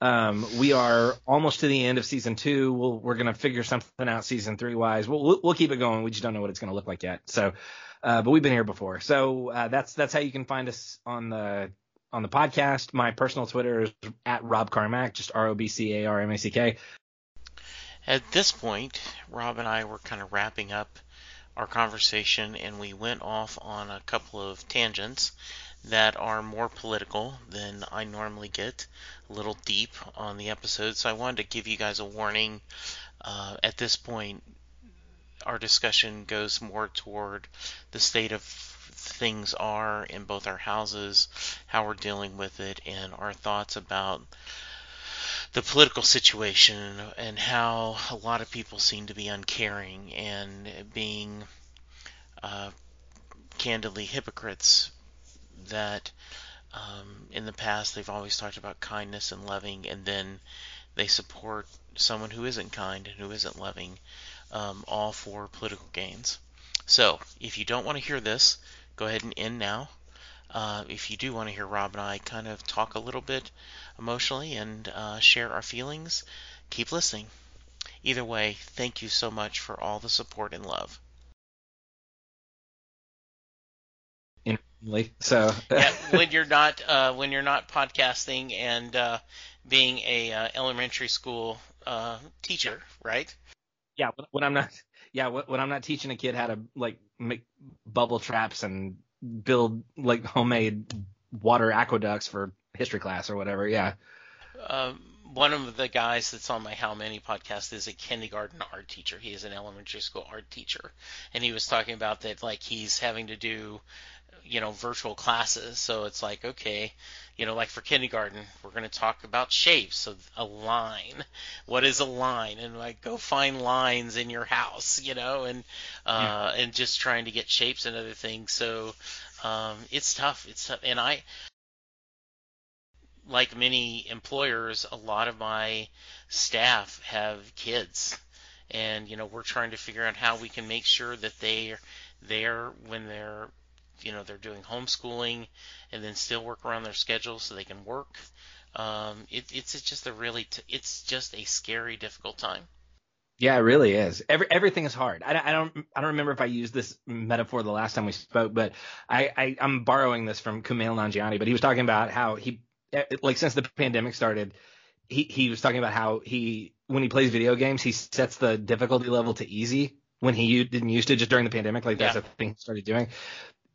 Um, we are almost to the end of season two. We'll, we're going to figure something out season three wise. We'll, we'll, keep it going. We just don't know what it's going to look like yet. So, uh, but we've been here before. So, uh, that's, that's how you can find us on the, on the podcast. My personal Twitter is at Rob Carmack, just R O B C A R M A C K. At this point, Rob and I were kind of wrapping up our conversation, and we went off on a couple of tangents that are more political than I normally get, a little deep on the episode. So I wanted to give you guys a warning. Uh, at this point, our discussion goes more toward the state of things are in both our houses, how we're dealing with it, and our thoughts about the political situation and how a lot of people seem to be uncaring and being uh, candidly hypocrites that um, in the past they've always talked about kindness and loving and then they support someone who isn't kind and who isn't loving um, all for political gains so if you don't want to hear this go ahead and end now uh, if you do want to hear Rob and I kind of talk a little bit emotionally and uh, share our feelings, keep listening. Either way, thank you so much for all the support and love. Occasionally. So yeah, when you're not uh, when you're not podcasting and uh, being a uh, elementary school uh, teacher, right? Yeah, when I'm not yeah when I'm not teaching a kid how to like make bubble traps and build like homemade water aqueducts for history class or whatever. Yeah. Um, one of the guys that's on my How Many podcast is a kindergarten art teacher. He is an elementary school art teacher, and he was talking about that like he's having to do, you know, virtual classes. So it's like okay, you know, like for kindergarten, we're going to talk about shapes of a line. What is a line? And like go find lines in your house, you know, and uh, yeah. and just trying to get shapes and other things. So um, it's tough. It's tough, and I like many employers, a lot of my staff have kids, and you know we're trying to figure out how we can make sure that they're there when they're you know they're doing homeschooling and then still work around their schedule so they can work. Um, it, it's just a really t- it's just a scary, difficult time. Yeah, it really is. Every everything is hard. I, I, don't I don't remember if I used this metaphor the last time we spoke, but I, I am borrowing this from Kumail Nanjiani. But he was talking about how he Eh, like since the pandemic started, he he was talking about how he when he plays video games he sets the difficulty level to easy when he didn't used to just during the pandemic like that's yeah. a thing he started doing.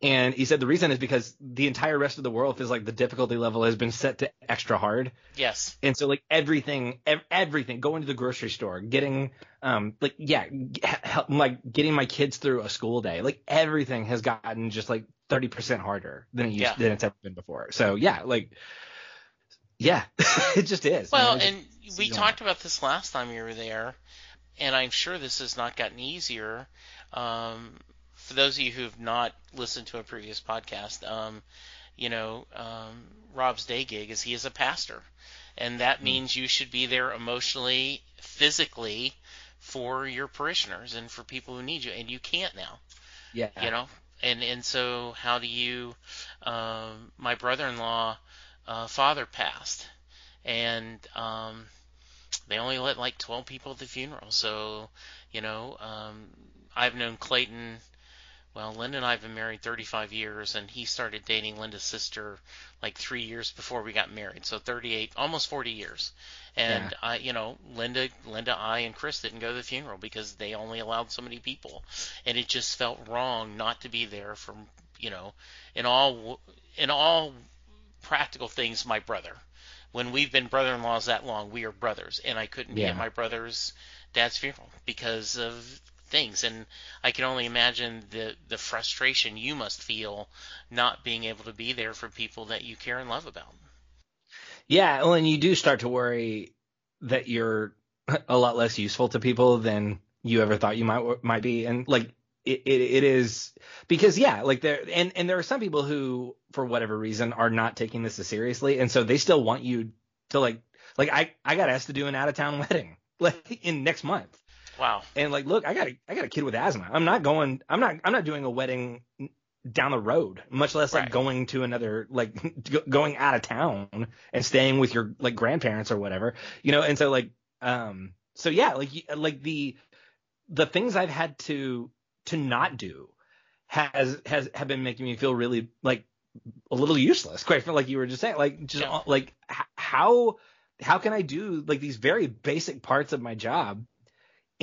And he said the reason is because the entire rest of the world feels like the difficulty level has been set to extra hard. Yes. And so like everything, ev- everything, going to the grocery store, getting, um, like yeah, help, like getting my kids through a school day, like everything has gotten just like thirty percent harder than it used yeah. than it's ever been before. So yeah, like yeah, it just is. Well, and we talked about this last time you were there, and I'm sure this has not gotten easier. Um, for those of you who have not listened to a previous podcast, um, you know, um, Rob's day gig is he is a pastor, and that mm. means you should be there emotionally, physically, for your parishioners and for people who need you, and you can't now. Yeah. You know, and and so how do you? Um, my brother-in-law uh, father passed, and um, they only let like 12 people at the funeral. So, you know, um, I've known Clayton. Well, Linda and I have been married 35 years, and he started dating Linda's sister like three years before we got married. So 38, almost 40 years. And yeah. I, you know, Linda, Linda, I, and Chris didn't go to the funeral because they only allowed so many people, and it just felt wrong not to be there from, you know, in all in all practical things my brother. When we've been brother-in-laws that long, we are brothers, and I couldn't yeah. be at my brother's dad's funeral because of things, and I can only imagine the the frustration you must feel not being able to be there for people that you care and love about. Yeah, well, and you do start to worry that you're a lot less useful to people than you ever thought you might might be, and like it, it, it is because yeah, like there and and there are some people who for whatever reason are not taking this as seriously, and so they still want you to like like I I got asked to do an out of town wedding like in next month. Wow. And like, look, I got a, I got a kid with asthma. I'm not going. I'm not. I'm not doing a wedding down the road, much less like going to another like going out of town and staying with your like grandparents or whatever, you know. And so like, um, so yeah, like like the the things I've had to to not do has has have been making me feel really like a little useless quite like you were just saying like just yeah. like how how can i do like these very basic parts of my job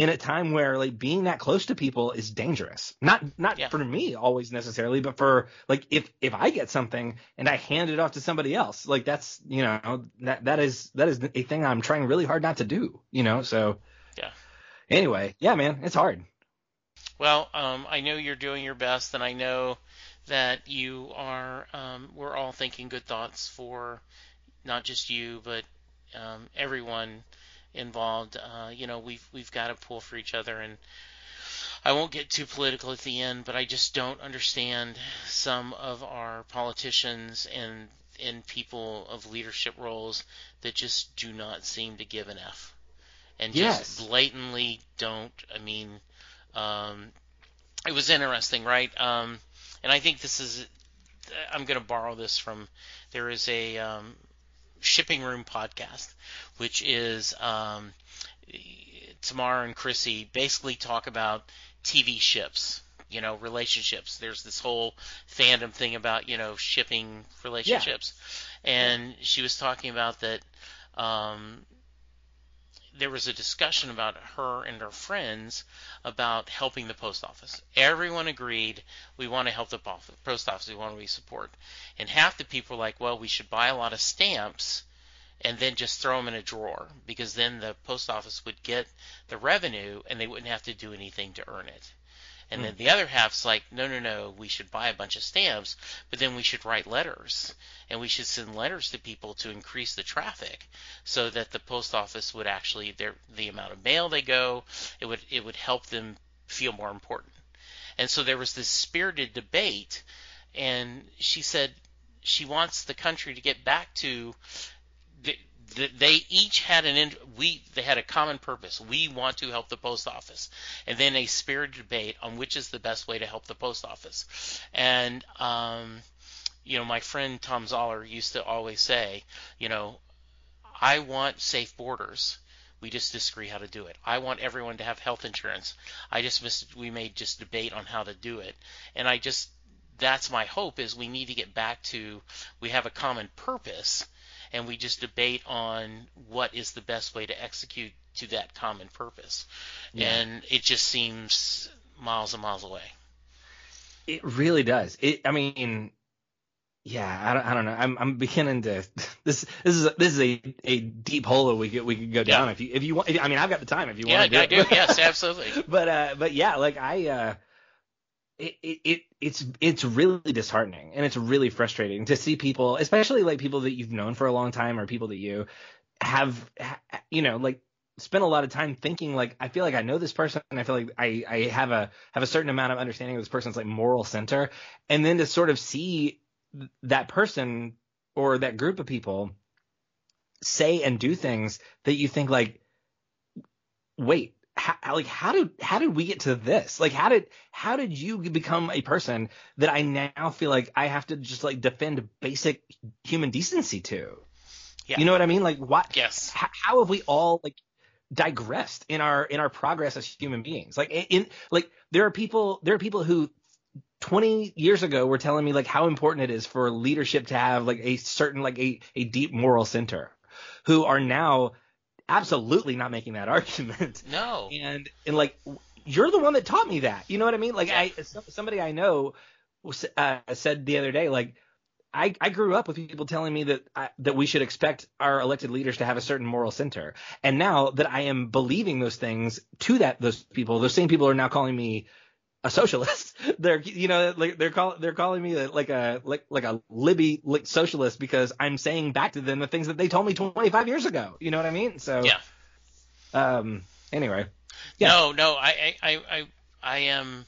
in a time where like being that close to people is dangerous not not yeah. for me always necessarily but for like if if i get something and i hand it off to somebody else like that's you know that that is that is a thing i'm trying really hard not to do you know so yeah anyway yeah man it's hard well, um, I know you're doing your best, and I know that you are. Um, we're all thinking good thoughts for not just you, but um, everyone involved. Uh, you know, we've we've got to pull for each other, and I won't get too political at the end, but I just don't understand some of our politicians and and people of leadership roles that just do not seem to give an F, and just blatantly don't. I mean um, it was interesting, right? Um, and I think this is, I'm going to borrow this from, there is a um, shipping room podcast, which is um, Tamara and Chrissy basically talk about TV ships, you know, relationships. There's this whole fandom thing about, you know, shipping relationships. Yeah. And she was talking about that um, there was a discussion about her and her friends about helping the post office. Everyone agreed we want to help the post office, we want to be support. And half the people were like, well, we should buy a lot of stamps and then just throw them in a drawer because then the post office would get the revenue and they wouldn't have to do anything to earn it. And then hmm. the other half's like, no, no, no, we should buy a bunch of stamps, but then we should write letters. And we should send letters to people to increase the traffic so that the post office would actually, their, the amount of mail they go, it would, it would help them feel more important. And so there was this spirited debate, and she said she wants the country to get back to they each had an we they had a common purpose. We want to help the post office, and then a spirited debate on which is the best way to help the post office. And um, you know, my friend Tom Zoller used to always say, you know, I want safe borders. We just disagree how to do it. I want everyone to have health insurance. I just missed, we made just debate on how to do it, and I just that's my hope is we need to get back to we have a common purpose and we just debate on what is the best way to execute to that common purpose. Yeah. And it just seems miles and miles away. It really does. It. I mean, yeah. I don't. I don't know. I'm. I'm beginning to. This. This is. A, this is a, a deep hole that we could we could go down yeah. if you if you want. I mean, I've got the time if you yeah, want to do I do. yes, absolutely. but uh. But yeah. Like I. uh it, it it's it's really disheartening and it's really frustrating to see people, especially like people that you've known for a long time or people that you have, you know, like spent a lot of time thinking like I feel like I know this person. And I feel like I I have a have a certain amount of understanding of this person's like moral center. And then to sort of see that person or that group of people say and do things that you think like wait how, like how did how did we get to this? Like how did how did you become a person that I now feel like I have to just like defend basic human decency to? Yeah. You know what I mean? Like what? Yes. How, how have we all like digressed in our in our progress as human beings? Like in like there are people there are people who 20 years ago were telling me like how important it is for leadership to have like a certain like a, a deep moral center who are now absolutely not making that argument. No. And and like you're the one that taught me that. You know what I mean? Like. I somebody I know uh, said the other day like I, I grew up with people telling me that I, that we should expect our elected leaders to have a certain moral center, and now that I am believing those things to that those people, those same people are now calling me a socialist. they're you know like they're call they're calling me like a like like a libby like socialist because I'm saying back to them the things that they told me 25 years ago. You know what I mean? So yeah. Um. Anyway. Yeah. No, no, I I I I am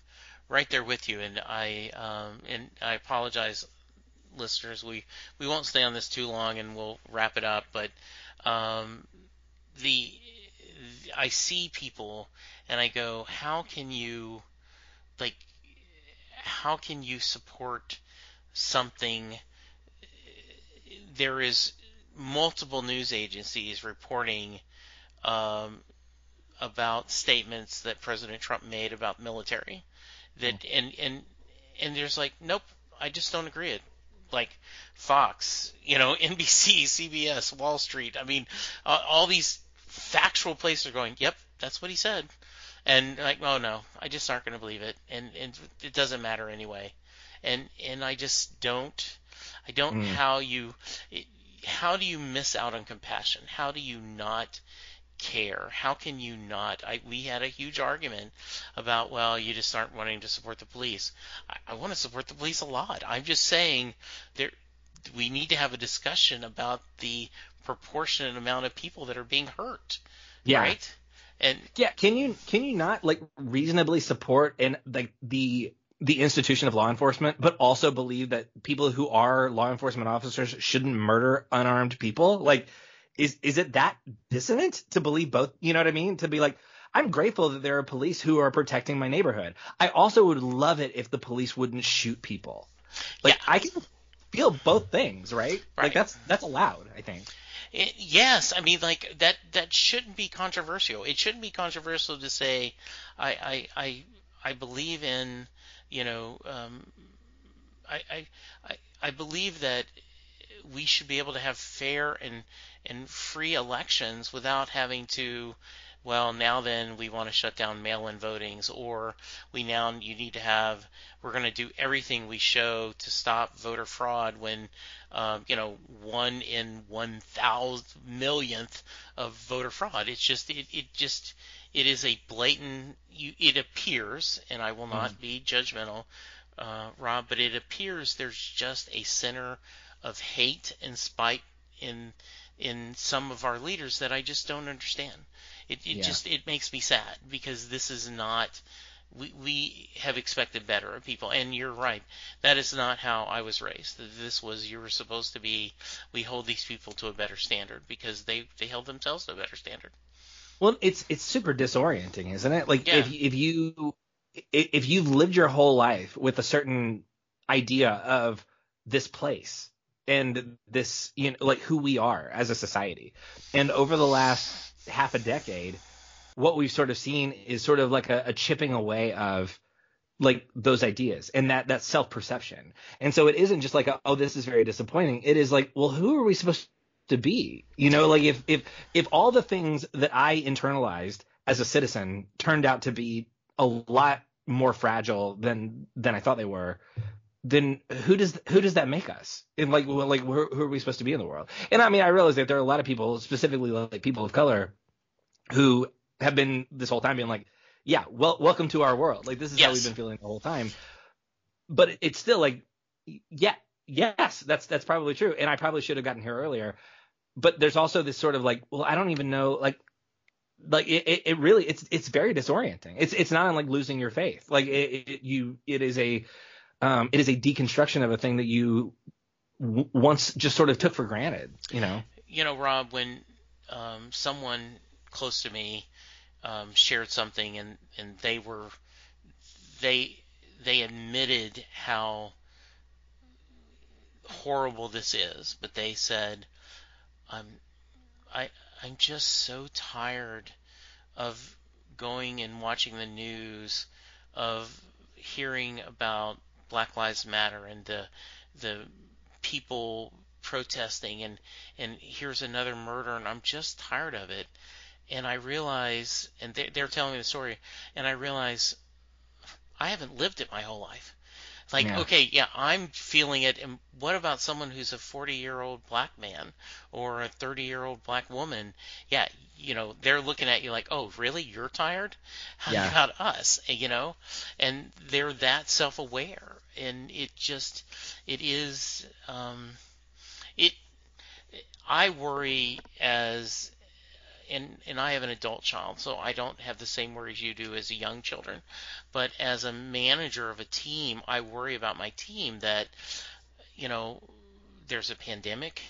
right there with you, and I um and I apologize, listeners. We we won't stay on this too long, and we'll wrap it up. But um the I see people and I go, how can you like how can you support something there is multiple news agencies reporting um, about statements that President Trump made about military that mm. and and and there's like nope I just don't agree it like Fox you know NBC CBS Wall Street I mean uh, all these factual places are going yep that's what he said and like oh no i just aren't going to believe it. And, and it doesn't matter anyway. And and i just don't i don't mm. how you how do you miss out on compassion? How do you not care? How can you not? I, we had a huge argument about well you just aren't wanting to support the police. I, I want to support the police a lot. I'm just saying there we need to have a discussion about the proportionate amount of people that are being hurt yeah. right and yeah, can you can you not like reasonably support and like the the institution of law enforcement, but also believe that people who are law enforcement officers shouldn't murder unarmed people? Like, is is it that dissonant to believe both? You know what I mean? To be like, I'm grateful that there are police who are protecting my neighborhood. I also would love it if the police wouldn't shoot people. Like, yeah. I can feel both things, right? right? Like that's that's allowed, I think. It, yes, I mean like that that shouldn't be controversial. It shouldn't be controversial to say I I I I believe in, you know, um, I, I, I believe that we should be able to have fair and and free elections without having to well now then we want to shut down mail-in votings or we now you need to have we're going to do everything we show to stop voter fraud when um, you know one in one thousand millionth of voter fraud it's just it, it just it is a blatant you, it appears and i will not mm. be judgmental uh, rob but it appears there's just a center of hate and spite in in some of our leaders that I just don't understand. It, it yeah. just it makes me sad because this is not we we have expected better of people. And you're right. That is not how I was raised. This was you were supposed to be we hold these people to a better standard because they they held themselves to a better standard. Well it's it's super disorienting isn't it? Like yeah. if if you if you've lived your whole life with a certain idea of this place and this you know like who we are as a society. And over the last half a decade what we've sort of seen is sort of like a, a chipping away of like those ideas and that that self perception and so it isn't just like a, oh this is very disappointing. It is like well who are we supposed to be? You know like if if if all the things that i internalized as a citizen turned out to be a lot more fragile than than i thought they were then who does who does that make us? And like like who, who are we supposed to be in the world? And I mean, I realize that there are a lot of people, specifically like people of color, who have been this whole time being like, yeah, well, welcome to our world. Like this is yes. how we've been feeling the whole time. But it's still like, yeah, yes, that's that's probably true, and I probably should have gotten here earlier. But there's also this sort of like, well, I don't even know, like like it, it really it's it's very disorienting. It's it's not like losing your faith. Like it, it, you it is a um, it is a deconstruction of a thing that you w- once just sort of took for granted. You know. You know, Rob, when um, someone close to me um, shared something and and they were they they admitted how horrible this is, but they said, "I'm I I'm just so tired of going and watching the news of hearing about Black Lives Matter and the the people protesting and and here's another murder and I'm just tired of it. And I realize and they, they're telling me the story and I realize I haven't lived it my whole life like, yeah. okay, yeah, I'm feeling it. And what about someone who's a 40 year old black man or a 30 year old black woman? Yeah, you know, they're looking at you like, oh, really? You're tired? How yeah. about us? You know, and they're that self aware. And it just, it is, um, it, I worry as and and I have an adult child, so I don't have the same worries you do as a young children. But as a manager of a team, I worry about my team that you know there's a pandemic.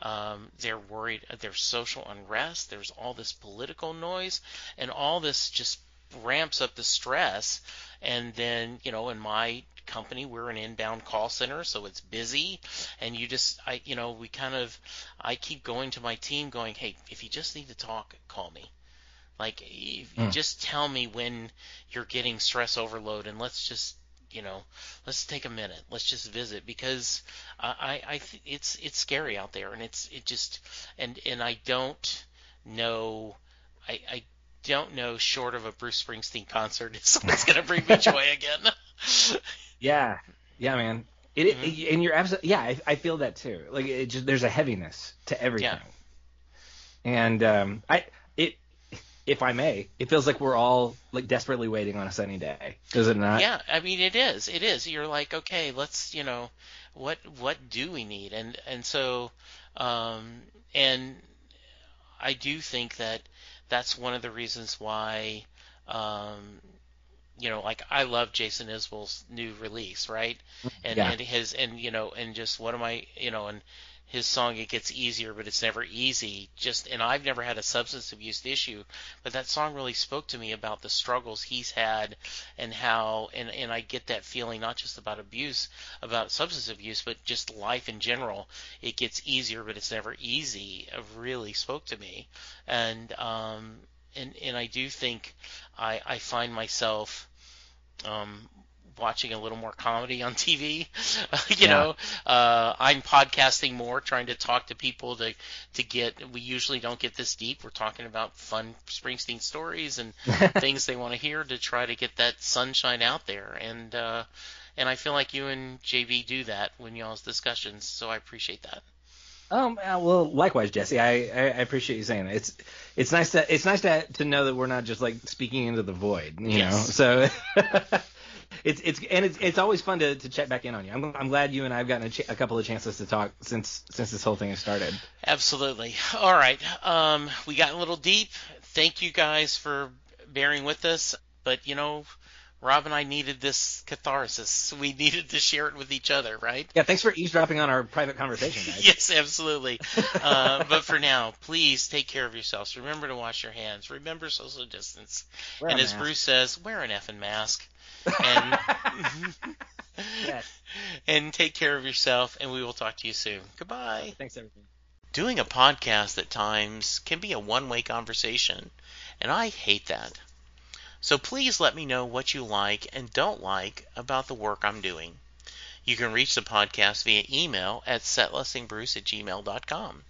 Um, they're worried. There's social unrest. There's all this political noise, and all this just ramps up the stress. And then, you know, in my company. We're an inbound call center, so it's busy. And you just, I, you know, we kind of, I keep going to my team, going, hey, if you just need to talk, call me. Like, if mm. just tell me when you're getting stress overload, and let's just, you know, let's take a minute. Let's just visit because I, I, it's, it's scary out there, and it's, it just, and, and I don't know, I, I don't know short of a Bruce Springsteen concert if someone's gonna bring me joy again. Yeah, yeah, man. It, mm-hmm. it and you're absolutely yeah. I, I, feel that too. Like it just there's a heaviness to everything. Yeah. And um, I it if I may, it feels like we're all like desperately waiting on a sunny day. Does it not? Yeah, I mean it is. It is. You're like, okay, let's you know, what what do we need? And and so um and I do think that that's one of the reasons why um you know, like I love Jason Isbell's new release, right? And yeah. and his and you know, and just what am I, you know, and his song it gets easier, but it's never easy. Just and I've never had a substance abuse issue, but that song really spoke to me about the struggles he's had and how and and I get that feeling not just about abuse, about substance abuse, but just life in general. It gets easier, but it's never easy. It really spoke to me, and um and and I do think I I find myself um, watching a little more comedy on TV. you Yeah. know, uh, I'm podcasting more, trying to talk to people to to get. We usually don't get this deep. We're talking about fun Springsteen stories and things they want to hear to try to get that sunshine out there. And uh, and I feel like you and JV do that when y'all's discussions. So I appreciate that. Um. uh, well, likewise, Jesse. I, I, I appreciate you saying that. It's it's nice to it's nice to to know that we're not just like speaking into the void. You Yes. know. So. It's it's and it's it's always fun to, to check back in on you. I'm I'm glad you and I have gotten a, ch- a couple of chances to talk since since this whole thing has started. Absolutely. All right. Um, we got a little deep. Thank you guys for bearing with us. But you know, Rob and I needed this catharsis. We needed to share it with each other, right? Yeah. Thanks for eavesdropping on our private conversation, guys. Yes, absolutely. uh, but for now, please take care of yourselves. Remember to wash your hands. Remember social distance. Wear and as mask. Bruce says, wear an effing mask. And Yes. and take care of yourself. And we will talk to you soon. Goodbye. Thanks everyone. Doing a podcast at times can be a one way conversation, and I hate that. So please let me know what you like and don't like about the work I'm doing. You can reach the podcast via email at setlistingbruce at gmail.com.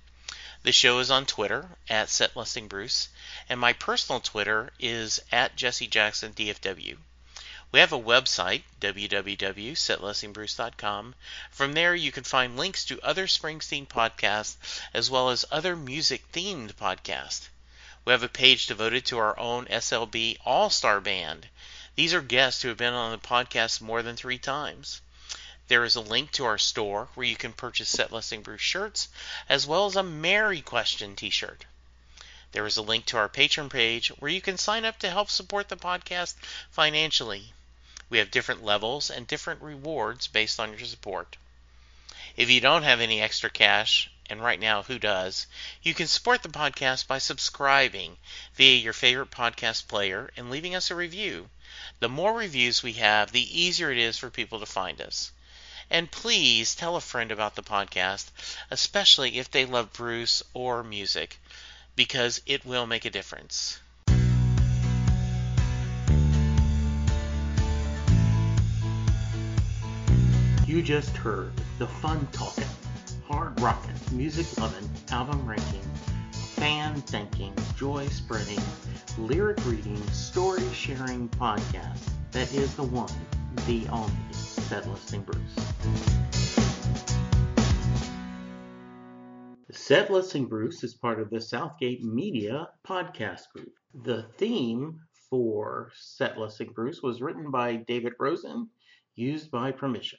The show is on Twitter at setlistingbruce, and my personal Twitter is at jessejacksondfw. We have a website, www.setlistingbruce.com. From there, you can find links to other Springsteen podcasts as well as other music themed podcasts. We have a page devoted to our own SLB All Star Band. These are guests who have been on the podcast more than three times. There is a link to our store where you can purchase Set Listing Bruce shirts as well as a Mary Question t shirt. There is a link to our Patreon page where you can sign up to help support the podcast financially. We have different levels and different rewards based on your support. If you don't have any extra cash, and right now who does, you can support the podcast by subscribing via your favorite podcast player and leaving us a review. The more reviews we have, the easier it is for people to find us. And please tell a friend about the podcast, especially if they love Bruce or music, because it will make a difference. You just heard the fun talking, hard rocking, music loving, album ranking, fan thinking, joy spreading, lyric reading, story sharing podcast that is the one, the only, Set Listing Bruce. Set Listing Bruce is part of the Southgate Media podcast group. The theme for Set Listing Bruce was written by David Rosen, used by permission.